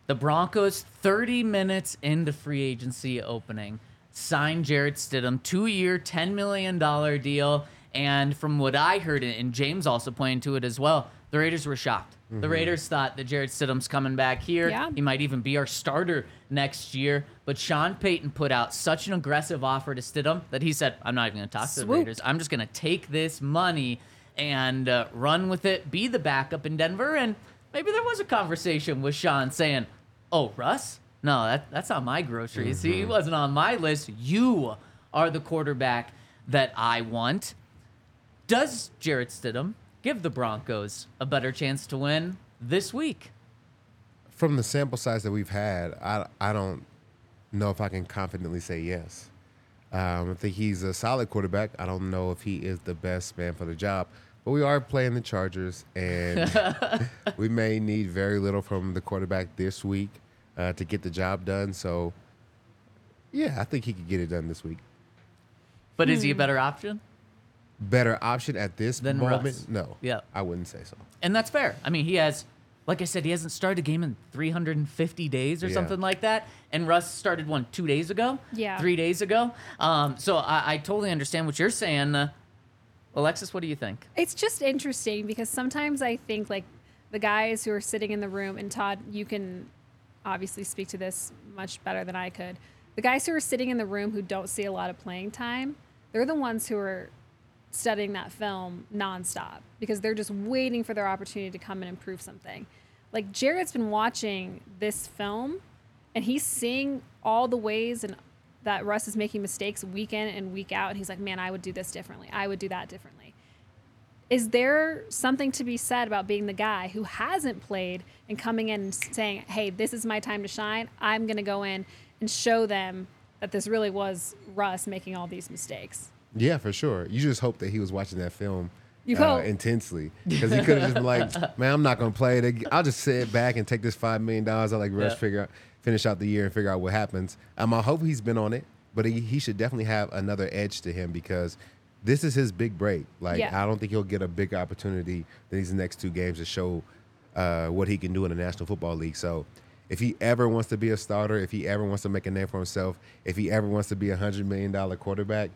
the Broncos, 30 minutes into free agency opening, signed Jarrett Stidham, two year, $10 million deal. And from what I heard, and James also pointed to it as well, the Raiders were shocked. The Raiders thought that Jarrett Stidham's coming back here. Yeah. He might even be our starter next year. But Sean Payton put out such an aggressive offer to Stidham that he said, I'm not even going to talk to the Raiders. I'm just going to take this money and uh, run with it, be the backup in Denver. And maybe there was a conversation with Sean saying, Oh, Russ? No, that, that's not my groceries. See, he wasn't on my list. You are the quarterback that I want. Does Jarrett Stidham give the Broncos a better chance to win this week? From the sample size that we've had, I, I don't know if I can confidently say yes. Um, I think he's a solid quarterback. I don't know if he is the best man for the job, but we are playing the Chargers, and we may need very little from the quarterback this week uh, to get the job done. So, yeah, I think he could get it done this week. But is he a Hmm. better option? Better option at this Than moment? Russ. No. Yeah. I wouldn't say so. And that's fair. I mean, he has, like I said, he hasn't started a game in 350 days or Yeah. something like that. And Russ started one two days ago. Yeah. Three days ago. Um, so I, I totally understand what you're saying. Uh, Alexis, what do you think? It's just interesting because sometimes I think like the guys who are sitting in the room, and Todd, you can obviously speak to this much better than I could. The guys who are sitting in the room who don't see a lot of playing time, they're the ones who are studying that film nonstop because they're just waiting for their opportunity to come and prove something. Like Jarrett's been watching this film and he's seeing all the ways and that Russ is making mistakes week in and week out and he's like, "Man, I would do this differently. I would do that differently." Is there something to be said about being the guy who hasn't played and coming in and saying, "Hey, this is my time to shine. I'm going to go in and show them that this really was Russ making all these mistakes." Yeah, for sure. You just hope that he was watching that film uh, intensely because he could have just been like, "Man, I'm not going to play it. I'll just sit back and take this five million dollars. I like rush, Yeah. figure out, finish out the year and figure out what happens." Um, I hope he's been on it, but he, he should definitely have another edge to him because this is his big break. Like, Yeah. I don't think he'll get a big opportunity in these next two games to show uh, what he can do in the National Football League. So. If he ever wants to be a starter, if he ever wants to make a name for himself, if he ever wants to be a hundred million dollar quarterback,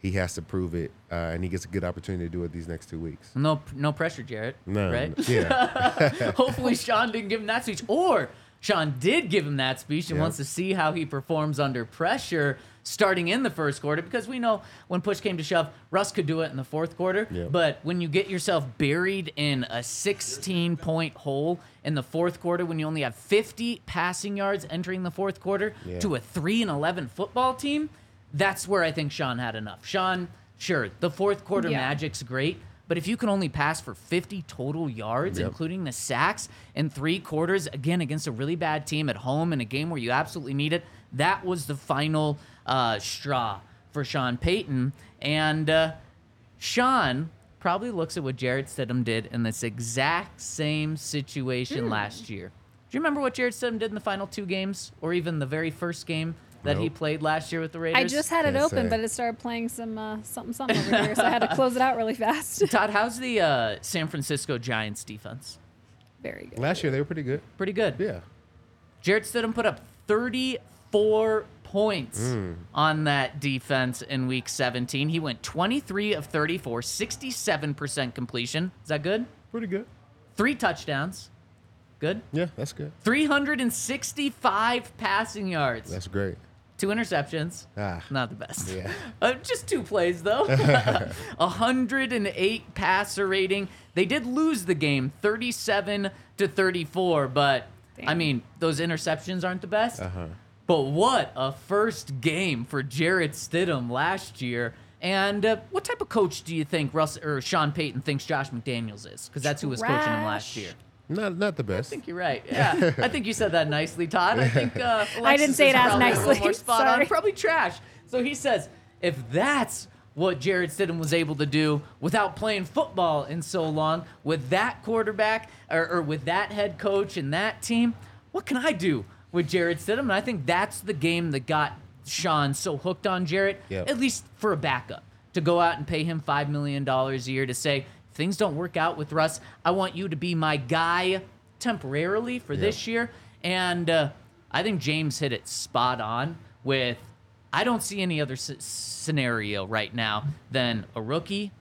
he has to prove it, uh, and he gets a good opportunity to do it these next two weeks. No, no pressure, Jarrett. No, right? yeah, Hopefully, Sean didn't give him that speech, or Sean did give him that speech and Yep. wants to see how he performs under pressure starting in the first quarter because we know when push came to shove, Russ could do it in the fourth quarter. Yep. But when you get yourself buried in a 16 point hole in the fourth quarter, when you only have 50 passing yards entering the fourth quarter Yeah. to a 3 and 11 football team, that's where I think Sean had enough. Sean, sure, the fourth quarter Yeah. magic's great. But if you can only pass for 50 total yards, Yep. including the sacks in three quarters, again against a really bad team at home in a game where you absolutely need it, that was the final uh, straw for Sean Payton. And uh, Sean probably looks at what Jarrett Stidham did in this exact same situation last year. Do you remember what Jarrett Stidham did in the final two games, or even the very first game that he played last year with the Raiders? I just had it Can't open, say. but it started playing some uh, something something over here, so I had to close it out really fast. Todd, how's the uh, San Francisco Giants defense? Very good. Last year they were pretty good. Pretty good. Yeah. Jarrett Stidham put up 34 points on that defense in week 17. He went 23 of 34, 67% completion. Is that good? Pretty good. Three touchdowns. Good. Yeah, that's good. 365 passing yards. That's great. Two interceptions. Ah. Not the best. Yeah. Uh, just two plays though. 108 passer rating. They did lose the game 37 to 34, but I Damn. mean, those interceptions aren't the best. Uh-huh. But what a first game for Jarrett Stidham last year. And uh, what type of coach do you think Russ or Sean Payton thinks Josh McDaniels is? Because that's who was coaching him last Trash. year. Not not the best. I think you're right. Yeah, I think you said that nicely, Todd. I think uh, I didn't say it as probably a little nicely. More spot on. Sorry. Probably trash. So he says, if that's what Jarrett Stidham was able to do without playing football in so long, with that quarterback or, or with that head coach and that team, what can I do with Jarrett Stidham? And I think that's the game that got Sean so hooked on Jarrett, Yep. at least for a backup, to go out and pay him $5 million a year to say, if things don't work out with Russ, I want you to be my guy temporarily for this year. And uh, I think James hit it spot on with I don't see any other s- scenario right now than a rookie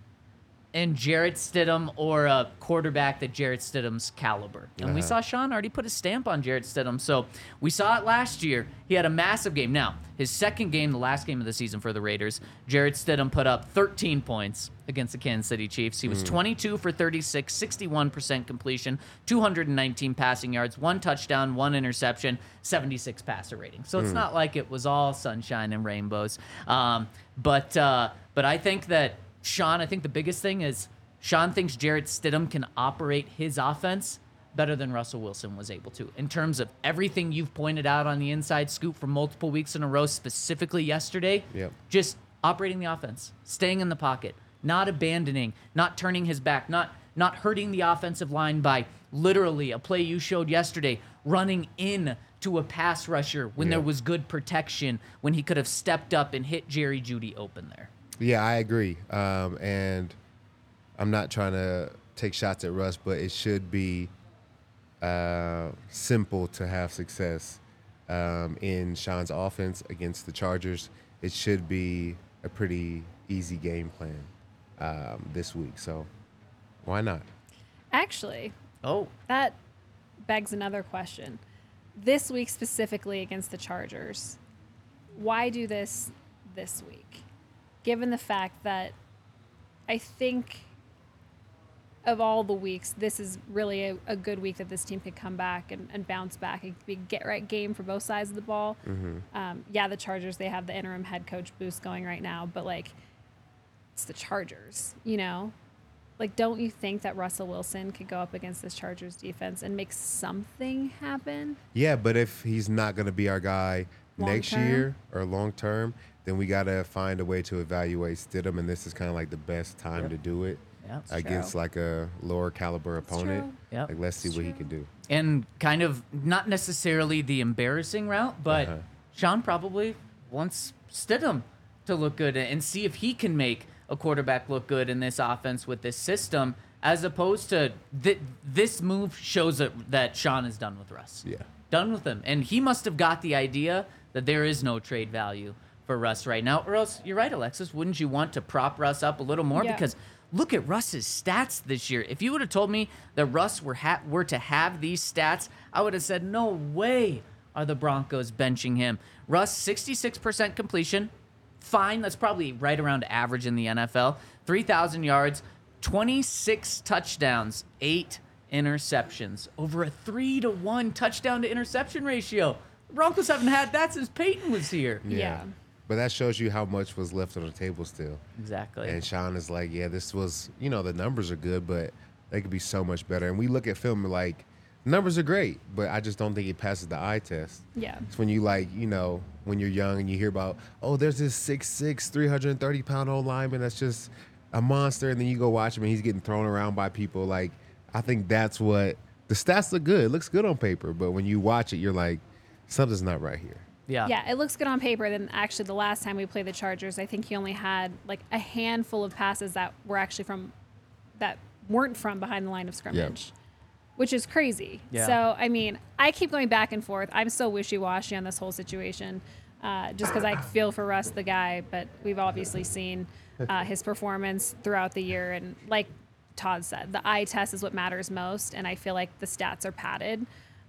and Jarrett Stidham or a quarterback that Jarrett Stidham's caliber. And we saw Sean already put a stamp on Jarrett Stidham. So we saw it last year. He had a massive game. Now, his second game, the last game of the season for the Raiders, Jarrett Stidham put up 13 points against the Kansas City Chiefs. He was 22 for 36, 61% completion, 219 passing yards, one touchdown, one interception, 76 passer rating. So it's not like it was all sunshine and rainbows. Um, but uh, but I think that Sean, I think the biggest thing is Sean thinks Jarrett Stidham can operate his offense better than Russell Wilson was able to in terms of everything you've pointed out on the inside scoop for multiple weeks in a row, specifically yesterday. Yep. Just operating the offense, staying in the pocket, not abandoning, not turning his back, not not hurting the offensive line by literally a play you showed yesterday, running in to a pass rusher when there was good protection, when he could have stepped up and hit Jerry Jeudy open there. Yeah, I agree. Um, and I'm not trying to take shots at Russ, but it should be uh, simple to have success um, in Sean's offense against the Chargers. It should be a pretty easy game plan um, this week. So why not? Actually, Oh, that begs another question. This week specifically against the Chargers, why do this this week? Given the fact that I think of all the weeks, this is really a, a good week that this team could come back and, and bounce back. Could be get right game for both sides of the ball. Um, yeah, the Chargers, they have the interim head coach boost going right now, but like, it's the Chargers, you know? Like, don't you think that Russell Wilson could go up against this Chargers defense and make something happen? Yeah, but if he's not going to be our guy Long next term? year or long term, then we got to find a way to evaluate Stidham, and this is kind of like the best time to do it it's against true. like a lower caliber opponent. true. Yep. Like, let's see what he can do. and kind of not necessarily the embarrassing route, but Uh-huh. Sean probably wants Stidham to look good and see if he can make a quarterback look good in this offense with this system, as opposed to th- this move shows that, that Sean is done with Russ. Yeah. Done with him. And he must have got the idea that there is no trade value for Russ right now. Or else, you're right, Alexis, wouldn't you want to prop Russ up a little more? Yeah. Because look at Russ's stats this year. If you would have told me that Russ were ha- were to have these stats, I would have said, no way are the Broncos benching him. Russ, 66% completion. Fine. That's probably right around average in the NFL. 3,000 yards, 26 touchdowns, eight interceptions. Over a three to one touchdown to interception ratio. The Broncos haven't had that since Peyton was here. Yeah. But that shows you how much was left on the table still. Exactly. And Sean is like, yeah, this was, you know, the numbers are good, but they could be so much better. And we look at film like, numbers are great, but I just don't think it passes the eye test. Yeah. It's when you like, you know, when you're young and you hear about, oh, there's this 6'6", 330 pound old lineman that's just a monster, and then you go watch him and he's getting thrown around by people. Like, I think that's what the stats look good. It looks good on paper, but when you watch it, you're like, something's not right here. Yeah. Yeah, it looks good on paper. Then actually, the last time we played the Chargers, I think he only had like a handful of passes that were actually from that weren't from behind the line of scrimmage, which is crazy. Yeah. So I mean, I keep going back and forth. I'm so wishy washy on this whole situation, uh, just because I feel for Russ, the guy. But we've obviously seen uh, his performance throughout the year, and like Todd said, the eye test is what matters most, and I feel like the stats are padded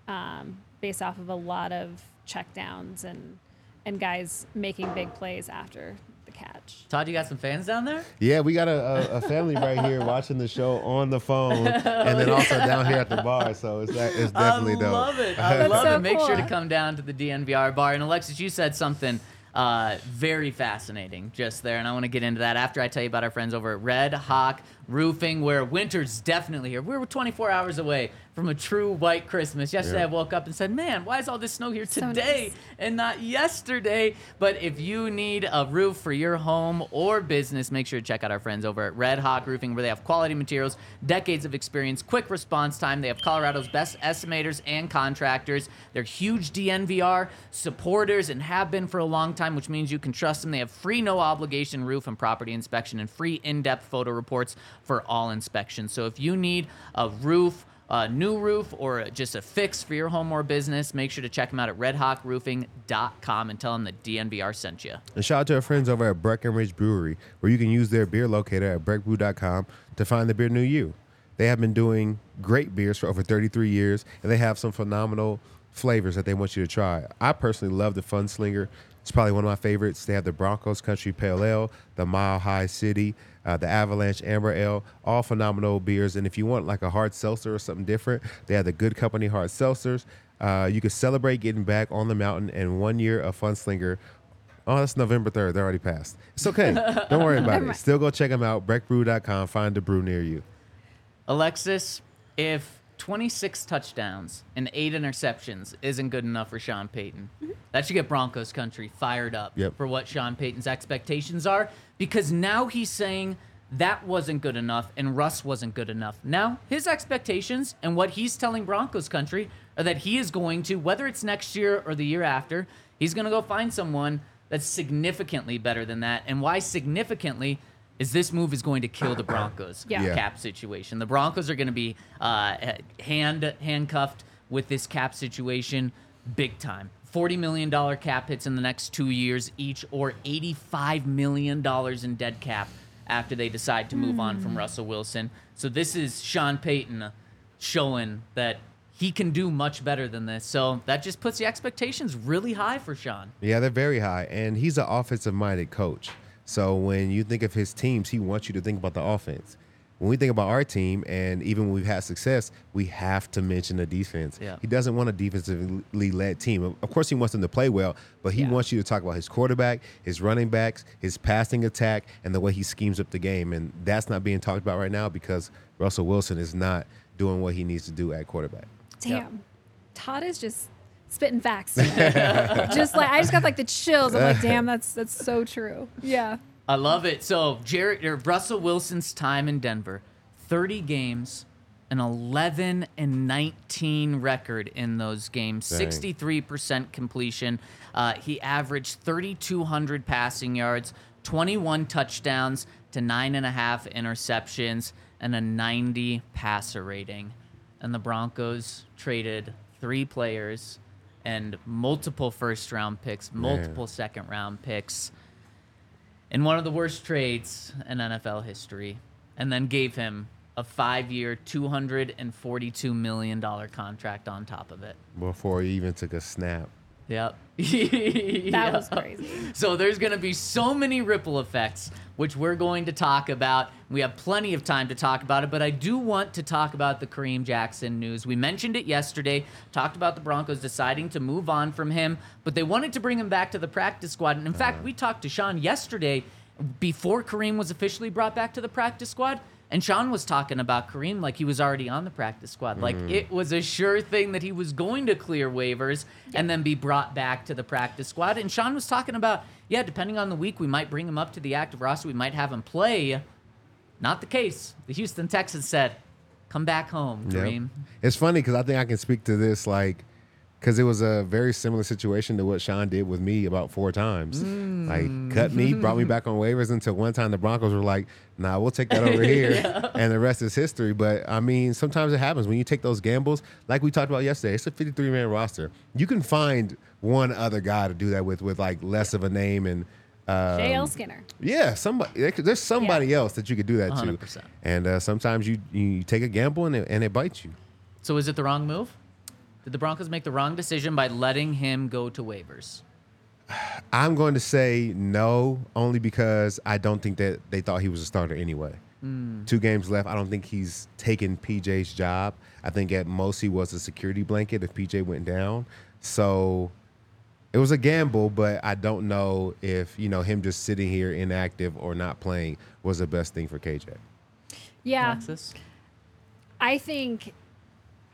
um, based off of a lot of checkdowns and and guys making big plays after the catch. Todd, you got some fans down there? Yeah, we got a, a, a family right here watching the show on the phone, and then also down here at the bar. So it's that it's definitely though. I dope. love it. I love so it. Make sure to come down to the DNVR bar. And Alexis, you said something uh, very fascinating just there, and I want to get into that after I tell you about our friends over at Red Hawk Roofing, where winter's definitely here. We're 24 hours away from a true white Christmas. Yesterday, Yeah. I woke up and said, "Man, why is all this snow here So today nice. and not yesterday?" But if you need a roof for your home or business, make sure to check out our friends over at Red Hawk Roofing, where they have quality materials, decades of experience, quick response time. They have Colorado's best estimators and contractors. They're huge DNVR supporters and have been for a long time, which means you can trust them. They have free, no obligation roof and property inspection and free in depth photo reports for all inspections. So if you need a roof, a new roof, or just a fix for your home or business, make sure to check them out at redhawkroofing.com and tell them that DNVR sent you. And shout out to our friends over at Breckenridge Brewery, where you can use their beer locator at breckbrew.com to find the beer near you. They have been doing great beers for over 33 years, and they have some phenomenal flavors that they want you to try. I personally love the Fun Slinger. It's probably one of my favorites. They have the Broncos Country Pale Ale, the Mile High City, uh, the Avalanche Amber Ale, all phenomenal beers. And if you want like a hard seltzer or something different, they have the Good Company Hard Seltzers. Uh, you can celebrate getting back on the mountain and one year of Fun Slinger Oh, that's November 3rd. They're already passed. It's okay. Don't worry about it. Still go check them out. Breckbrew.com. Find the brew near you. Alexis, if 26 touchdowns and eight interceptions isn't good enough for Sean Payton, that should get Broncos country fired up Yep. for what Sean Payton's expectations are because now he's saying that wasn't good enough and Russ wasn't good enough. Now, his expectations and what he's telling Broncos country are that he is going to, whether it's next year or the year after, he's going to go find someone that's significantly better than that. And why significantly? Is this move is going to kill the Broncos Yeah. Yeah. cap situation. The Broncos are going to be uh, hand handcuffed with this cap situation big time. Forty million dollar cap hits in the next two years each, or eighty-five million dollars in dead cap after they decide to move on from hmm. Russell Wilson. So this is Sean Payton showing that he can do much better than this. So that just puts the expectations really high for Sean. Yeah, they're very high. And he's an offensive minded coach. So when you think of his teams, he wants you to think about the offense. When we think about our team, and even when we've had success, we have to mention the defense. Yeah. He doesn't want a defensively led team. Of- Of course, he wants them to play well, but he Yeah. wants you to talk about his quarterback, his running backs, his passing attack, and the way he schemes up the game. And that's not being talked about right now because Russell Wilson is not doing what he needs to do at quarterback. Damn, Todd is just spitting facts. just like I just got like the chills. I'm like, damn, that's that's so true. Yeah. I love it. So Jarrett or Russell Wilson's time in Denver, 30 games, an 11 and 19 record in those games, Dang. 63% completion. Uh, he averaged 3,200 passing yards, 21 touchdowns to nine and a half interceptions, and a 90 passer rating. And the Broncos traded three players and multiple first round picks, multiple second round picks in one of the worst trades in NFL history, and then gave him a five-year, two hundred and forty-two million dollar contract on top of it. Before he even took a snap. Yep. That was crazy. So there's going to be so many ripple effects, which we're going to talk about. We have plenty of time to talk about it, but I do want to talk about the Kareem Jackson news. We mentioned it yesterday, talked about the Broncos deciding to move on from him, but they wanted to bring him back to the practice squad. And in fact, we talked to Sean yesterday before Kareem was officially brought back to the practice squad. And Sean was talking about Kareem like he was already on the practice squad. Like mm. it was a sure thing that he was going to clear waivers and then be brought back to the practice squad. And Sean was talking about, yeah, depending on the week, we might bring him up to the active roster. We might have him play. Not the case. The Houston Texans said, Come back home, Yep. Kareem. It's funny because I think I can speak to this like because it was a very similar situation to what Sean did with me about four times. Like cut me, brought me back on waivers until one time the Broncos were like, "Nah, we'll take that over here," and the rest is history. But I mean, sometimes it happens when you take those gambles. Like we talked about yesterday, it's a 53 man roster. You can find one other guy to do that with, with like less of a name and. Um, J.L. Skinner. yeah, somebody. There's somebody else that you could do that to, 100%. and uh, sometimes you you take a gamble and it, and it bites you. So is it the wrong move? Did the Broncos make the wrong decision by letting him go to waivers? I'm going to say no, only because I don't think that they thought he was a starter anyway. Hmm. Two games left. I don't think he's taken PJ's job. I think at most he was a security blanket if PJ went down. So it was a gamble, but I don't know if you know him just sitting here inactive or not playing was the best thing for KJ. Yeah, Alexis? I think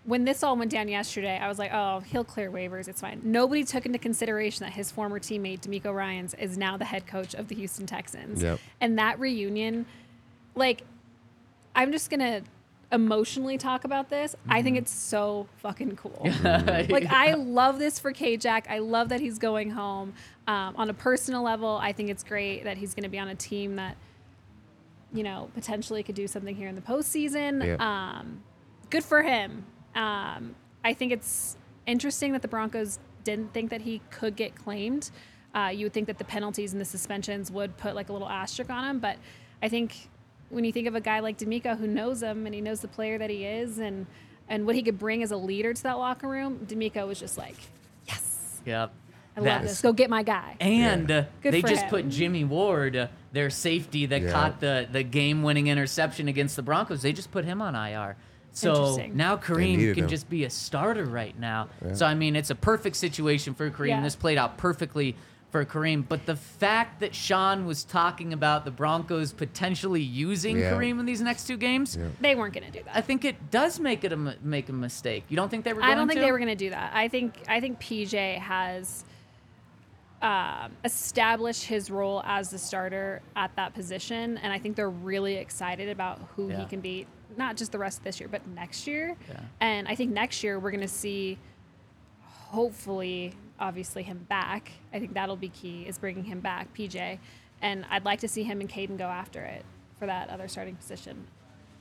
when this all went down yesterday, I was like, oh, he'll clear waivers. It's fine. Nobody took into consideration that his former teammate, DeMeco Ryans, is now the head coach of the Houston Texans. Yep. And that reunion, like, I'm just going to emotionally talk about this. I think it's so fucking cool. like, I love this for K Jack. I love that he's going home. Um, on a personal level, I think it's great that he's going to be on a team that, you know, potentially could do something here in the postseason. Yeah. Um, good for him. Um, I think it's interesting that the Broncos didn't think that he could get claimed. Uh, you would think that the penalties and the suspensions would put like a little asterisk on him, but I think when you think of a guy like DeMeco who knows him and he knows the player that he is and and what he could bring as a leader to that locker room, DeMeco was just like, yes, Yep. I love this. Go get my guy. And Good they just him. put Jimmy Ward, uh, their safety that Yeah. caught the, the game winning interception against the Broncos, they just put him on IR. So now Kareem can him. just be a starter right now. So, I mean, it's a perfect situation for Kareem. Yeah. This played out perfectly for Kareem. But the fact that Sean was talking about the Broncos potentially using Yeah. Kareem in these next two games, They weren't going to do that. I think it does make it a make a mistake. You don't think they were? Going I don't think to? they were going to do that. I think I think PJ has um, established his role as the starter at that position, and I think they're really excited about who Yeah. he can be, not just the rest of this year, but next year. Yeah. And I think next year we're going to see, hopefully, obviously him back. I think that'll be key is bringing him back, PJ, and I'd like to see him and Caden go after it for that other starting position.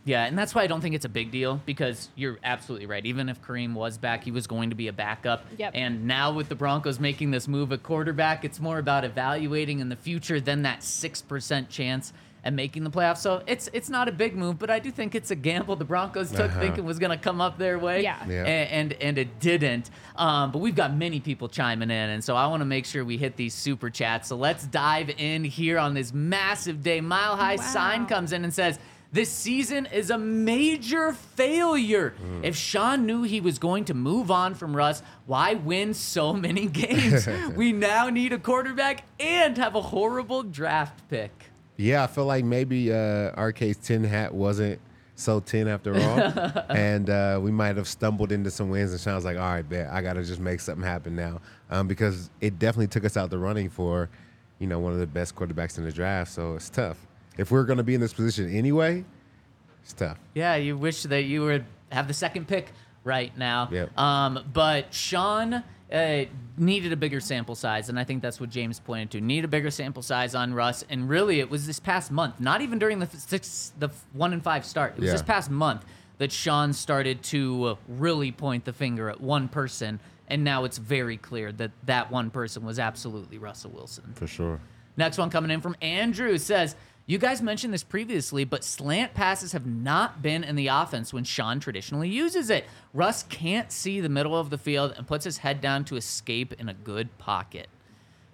Yeah, and that's why I don't think it's a big deal because you're absolutely right. Even if Kareem was back, he was going to be a backup. Yep. And now with the Broncos making this move at quarterback, it's more about evaluating in the future than that six percent chance at making the playoffs. So it's it's not a big move, but I do think it's a gamble the Broncos took, Uh-huh. thinking was going to come up their way. Yeah. Yeah. A- And, and it didn't. Um, but we've got many people chiming in, and so I want to make sure we hit these super chats. So let's dive in here on this massive day. Mile High Wow. sign comes in and says. This season is a major failure. If Sean knew he was going to move on from Russ, why win so many games? we now need a quarterback and have a horrible draft pick. Yeah, I feel like maybe uh, Arcade's tin hat wasn't so tin after all, and uh, we might have stumbled into some wins. And Sean's like, "All right, bet I got to just make something happen now," um, because it definitely took us out the running for, you know, one of the best quarterbacks in the draft. So it's tough. If we're going to be in this position anyway, it's tough. Yeah, you wish that you would have the second pick right now. Yep. Um, but Sean uh, needed a bigger sample size, and I think that's what James pointed to. Need a bigger sample size on Russ, and really, it was this past month, not even during the six, the one and five start. It was Yeah. this past month that Sean started to really point the finger at one person, and now it's very clear that that one person was absolutely Russell Wilson. For sure. Next one coming in from Andrew says, You guys mentioned this previously, but slant passes have not been in the offense when Sean traditionally uses it. Russ can't see the middle of the field and puts his head down to escape in a good pocket.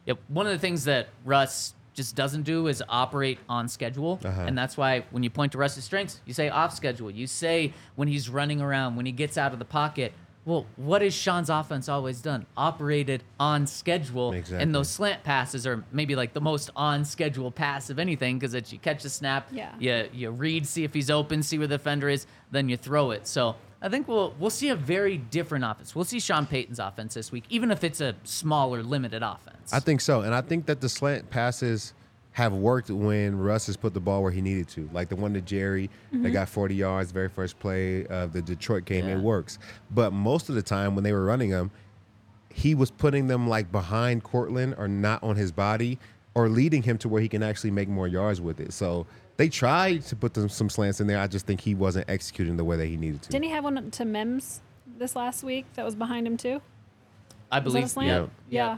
Yep, one of the things that Russ just doesn't do is operate on schedule. Uh-huh. And that's why when you point to Russ's strengths, you say off schedule. You say when he's running around, when he gets out of the pocket. Well, what has Sean's offense always done? Operated on schedule. Exactly. And those slant passes are maybe like the most on schedule pass of anything because it's you catch the snap, Yeah. you you read, see if he's open, see where the defender is, then you throw it. So I think we'll we'll see a very different offense. We'll see Sean Payton's offense this week, even if it's a smaller, limited offense. I think so, and I think that the slant passes have worked when Russ has put the ball where he needed to. Like the one to Jerry that mm-hmm. got 40 yards, very first play of the Detroit game. Yeah. It works. But most of the time when they were running him, he was putting them like behind Courtland or not on his body or leading him to where he can actually make more yards with it. So they tried to put them, some slants in there. I just think he wasn't executing the way that he needed to. Didn't he have one to Mims this last week that was behind him too? I Was that a believe. slant? Yeah. Yeah.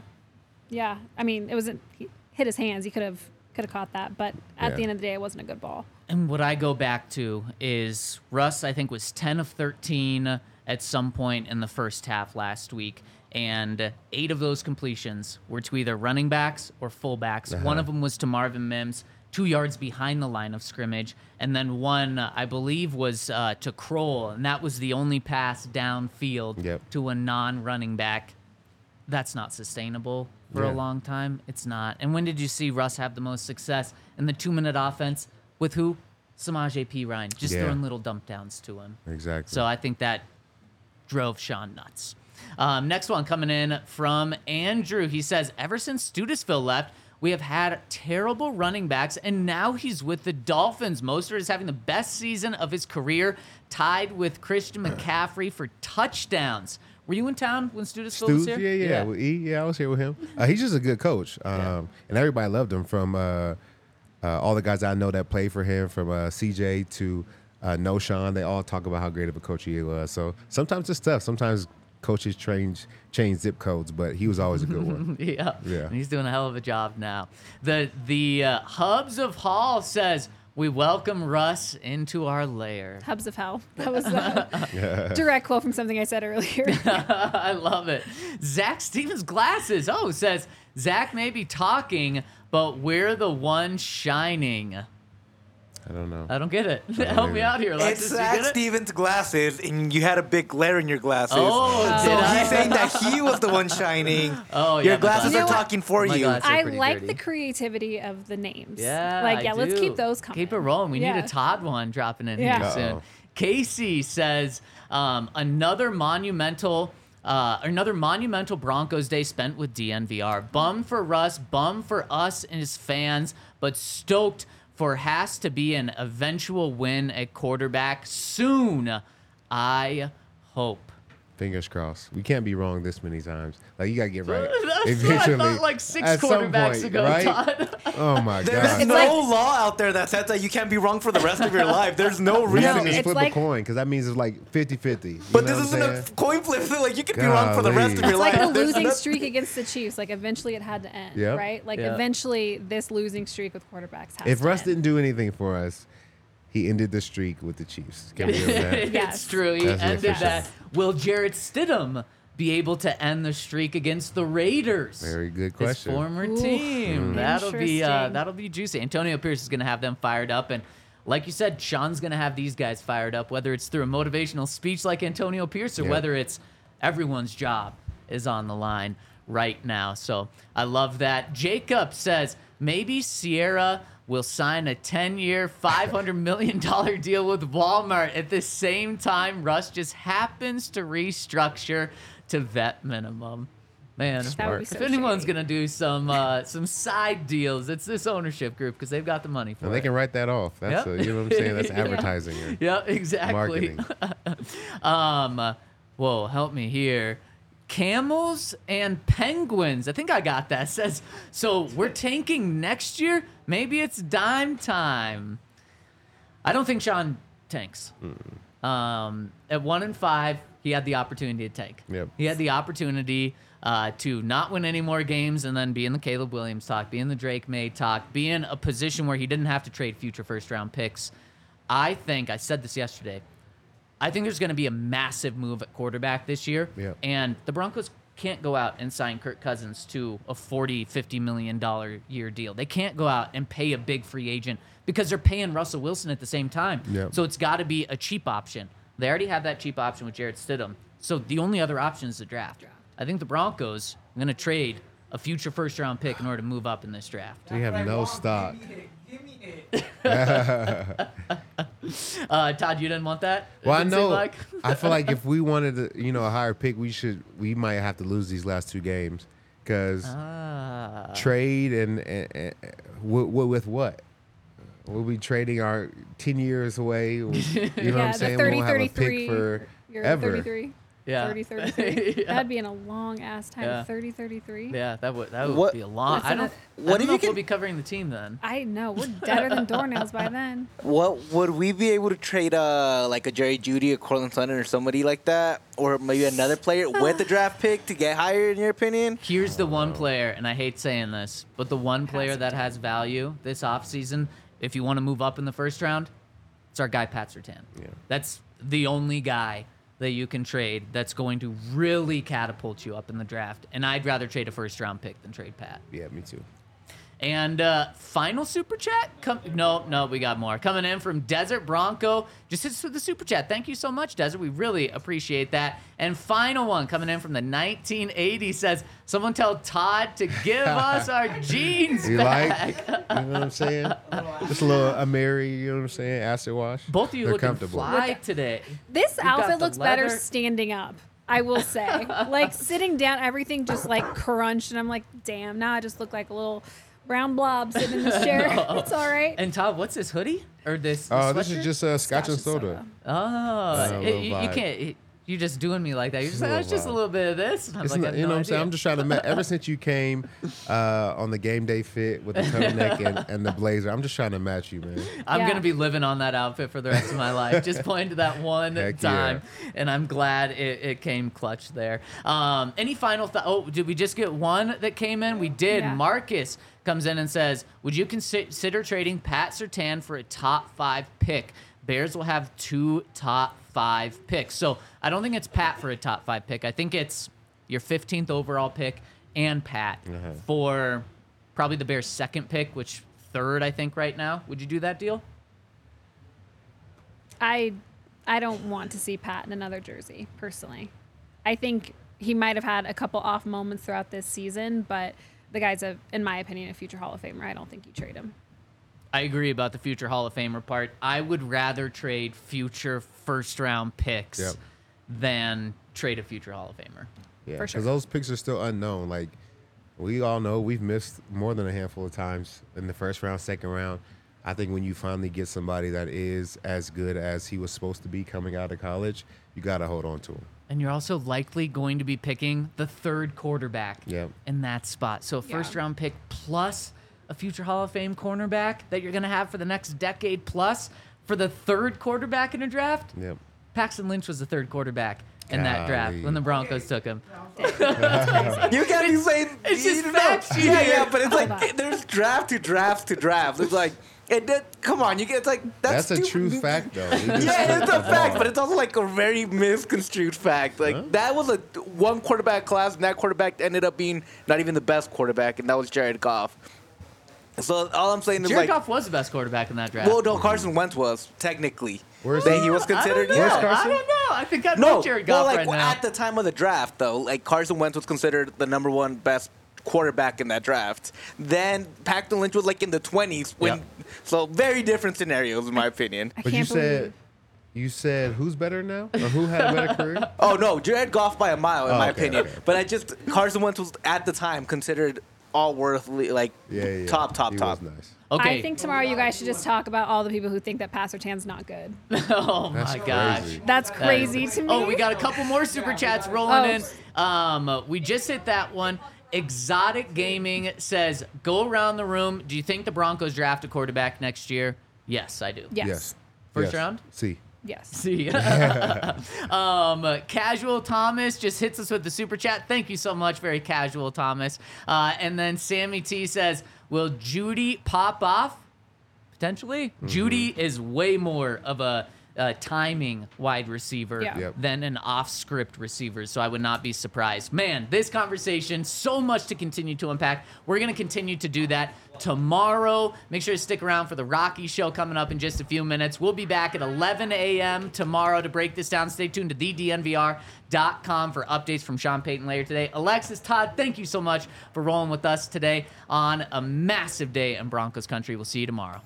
Yeah. I mean, it wasn't. He hit his hands. He could have could have caught that, but at Yeah. the end of the day, it wasn't a good ball. And what I go back to is Russ, I think, was 10 of 13 at some point in the first half last week. And eight of those completions were to either running backs or fullbacks. One of them was to Marvin Mims, two yards behind the line of scrimmage. And then one, I believe, was uh, to Krull. And that was the only pass downfield Yep. to a non running back. That's not sustainable for a long time. It's not. And when did you see Russ have the most success in the two minute offense with who? Samaj P. Ryan, just Yeah. throwing little dump downs to him. Exactly. So I think that drove Sean nuts. Um, next one coming in from Andrew. He says, Ever since Studesville left, we have had terrible running backs, and now he's with the Dolphins. Mostert is having the best season of his career, tied with Christian McCaffrey for touchdowns. Were you in town when Studesville was here? yeah, yeah, Well, he, yeah. I was here with him. Uh, he's just a good coach, um, and everybody loved him. From uh, uh, all the guys I know that played for him, from uh, CJ to uh, Knowshon, they all talk about how great of a coach he was. So sometimes it's tough. Sometimes coaches change change zip codes, but he was always a good one. yeah. Yeah. And he's doing a hell of a job now. The the uh, Hubs of Hall says we welcome Russ into our lair. Hubs of hell. That was a direct quote from something I said earlier. I love it. Zac Stevens glasses. Oh, says Zac may be talking, but we're the one shining. I don't know. I don't get it. Help me either. out here, Alexis. It's you Zac get it? Stevens' glasses, and you had a big glare in your glasses. Oh, so did I? he's saying that he was the one shining. Oh, yeah, Your my glasses glasses. are You know what? talking for My you. glasses are I pretty like dirty. the creativity of the names. Yeah, Like, I yeah, let's do. keep those coming. Keep it rolling. We need a Todd one dropping in Yeah. here soon. Uh-oh. Casey says um, another monumental. Uh, another monumental Broncos day spent with DNVR. Bummed for Russ, bummed for us and his fans, but stoked for has to be an eventual win at quarterback soon. I hope. Fingers crossed. We can't be wrong this many times. Like you gotta get right. That's what I thought like six at quarterbacks point, ago, right? Todd. Oh my There's god. There's no like- law out there that says that you can't be wrong for the rest of your life. There's no We reason. have to just it's flip like- a coin because that means it's like 50-50. But this isn't a coin flip. Like you could be wrong for the rest of Golly. your It's life. like the losing streak against the Chiefs. Like eventually it had to end, Yep. right? Like Yeah. eventually this losing streak with quarterbacks has If to Russ end. didn't do anything for us, he ended the streak with the Chiefs. Can we give that? Yes. it's true. He That's ended official. that. Will Jarrett Stidham be able to end the streak against the Raiders? Very good question. His question. former Ooh. team. That'll be uh, that'll be juicy. Antonio Pierce is going to have them fired up, and like you said, Sean's going to have these guys fired up. Whether it's through a motivational speech like Antonio Pierce, or Yeah. whether it's everyone's job is on the line right now. So I love that. Jacob says maybe Sierra will sign a 10-year, $500 million deal with Walmart at the same time Russ just happens to restructure to vet minimum. Man, That would if anyone's shady. gonna do some uh, some side deals, it's this ownership group because they've got the money for And they can write that off. That's Yep. a, you know what I'm saying? That's advertising. or Yeah, exactly. Marketing. um, uh, whoa, help me here. Camels and penguins. I think I got that. Says so. We're tanking next year. Maybe it's dime time. I don't think Sean tanks. Um, at one and five, he had the opportunity to tank. Yep. He had the opportunity uh, to not win any more games and then be in the Caleb Williams talk, be in the Drake Maye talk, be in a position where he didn't have to trade future first round picks. I think I said this yesterday. I think there's going to be a massive move at quarterback this year. Yep. And the Broncos can't go out and sign Kirk Cousins to a 40, 50 million dollar year deal. They can't go out and pay a big free agent because they're paying Russell Wilson at the same time. Yep. So it's got to be a cheap option. They already have that cheap option with Jarrett Stidham. So the only other option is the draft. I think the Broncos are going to trade a future first round pick in order to move up in this draft. We have no stock. Uh, Todd, you didn't want that? Well, I didn't seem know. like- I feel like if we wanted, to, you know, a higher pick, we should. We might have to lose these last two games Because Ah. trade and, and, and with, with what? We'll be trading our ten years away. You know what yeah, I'm saying? the 30 we won't have a 33. pick for you're ever. 33. Yeah. 30 33. Yeah. That'd be in a long ass time. Yeah. 30 33. Yeah, that would that would What- be a long. Listen, I don't. uh, I what don't know you if we'll be covering the team then. I know. We're deader than doornails by then. What would we be able to trade uh like a Jerry Jeudy or Courtland Sutton or somebody like that, or maybe another player with the draft pick to get higher? In your opinion? Here's the one player, and I hate saying this, but the one player that has value this offseason, if you want to move up in the first round, it's our guy Pat Surtain. Yeah. That's the only guy that you can trade that's going to really catapult you up in the draft. And I'd rather trade a first round pick than trade Pat. Yeah, me too. And uh, final super chat? Come, no, no, we got more. Coming in from Desert Bronco. Just hits with the super chat. Thank you so much, Desert. We really appreciate that. And final one coming in from the 1980 says, Someone tell Todd to give us our jeans You back. like? You know what I'm saying? Just a little a Mary. You know what I'm saying? Acid wash. Both of you They're looking comfortable. fly today. This got outfit the looks better standing up. I will say, like sitting down, everything just like crunched, and I'm like, damn. Now I just look like a little brown blob sitting in this chair. It's all right. And Todd, what's this hoodie? Or this? Oh, this this is sweatshirt? just uh, scotch and soda. soda. Oh, it- you, you can't. it- you're just doing me like that. You're just Just a like, oh, it's little just a little bit of this. And I'm It's like, not, have you know no what I'm saying? I'm just trying to. Ma- ever since you came uh, on the game day fit with the turtleneck and, and the blazer, I'm just trying to match you, man. I'm Yeah. gonna be living on that outfit for the rest of my life. Just point to that one Heck time, and I'm glad it, it came clutch there. Um, any final thought? Oh, did we just get one that came in? We did. Yeah. Marcus comes in and says, "Would you consider trading Pat Surtain for a top five pick? Bears will have two top five picks. So I don't think it's Pat for a top five pick. I think it's your 15th overall pick and Pat for probably the Bears' second pick, which third I think right now. Would you do that deal? I I don't want to see Pat in another jersey personally. I think he might have had a couple off moments throughout this season, but the guy's a, in my opinion, a future Hall of Famer. I don't think you trade him. I agree about the future Hall of Famer part. I would rather trade future first round picks Yep. than trade a future Hall of Famer. Yeah, because sure. those picks are still unknown. Like we all know, we've missed more than a handful of times in the first round, second round. I think when you finally get somebody that is as good as he was supposed to be coming out of college, you got to hold on to him. And you're also likely going to be picking the third quarterback Yep. in that spot. So a Yeah. first round pick plus a future Hall of Fame cornerback that you're going to have for the next decade plus for the third quarterback in a draft. Yep. Paxton Lynch was the third quarterback in that draft when the Broncos took him. You can't be saying it's just you know, facts Yeah, yeah, but it's like there's draft to draft to draft. It's like it did, come on, you get it's like that's, That's, a true fact, though. Yeah, it's a fact, but it's also like a very misconstrued fact. Like Huh? that was a one quarterback class, and that quarterback ended up being not even the best quarterback, and that was Jared Goff. So all I'm saying is Jared like, Goff was the best quarterback in that draft. well, no, Carson Wentz was technically. Where's that he? he was considered. I don't know. yeah. I Carson? don't know. I think I'd No, like Jared well, Goff like right now. at the time of the draft, though, like Carson Wentz was considered the number one best quarterback in that draft. Then Paxton Lynch was like in the twenties. When Yep. so very different scenarios, in my opinion. I But you can't believe said you said who's better now, or who had a better career? Oh no, Jared Goff by a mile, in Oh, my okay, opinion. okay. But I just Carson Wentz was at the time considered all worthly, like Yeah, yeah. top, top, he top. Was nice. okay. I think tomorrow you guys should just talk about all the people who think that Pat Surtain's not good. oh my That's gosh. crazy. That's crazy to me. Oh, we got a couple more super chats rolling Oh. in. Um, we just hit that one. Exotic Gaming says, "Go around the room. Do you think the Broncos draft a quarterback next year?" Yes, I do. Yes. Yes. First Yes. round? See. Yes. See, um, Casual Thomas just hits us with the super chat. Thank you so much, very casual Thomas. Uh, and then Sammy T says, "Will Jeudy pop off? Potentially. Jeudy is way more of a, uh timing wide receiver Yeah. Yep. than an off-script receiver, so I would not be surprised. Man, this conversation so much to continue to unpack. We're gonna continue to do that tomorrow. Make sure to stick around for the Rocky Show coming up in just a few minutes. We'll be back at 11 a.m. tomorrow to break this down. Stay tuned to thednvr.com for updates from Sean Payton later today. Alexis Todd, thank you so much for rolling with us today on a massive day in Broncos country. We'll see you tomorrow.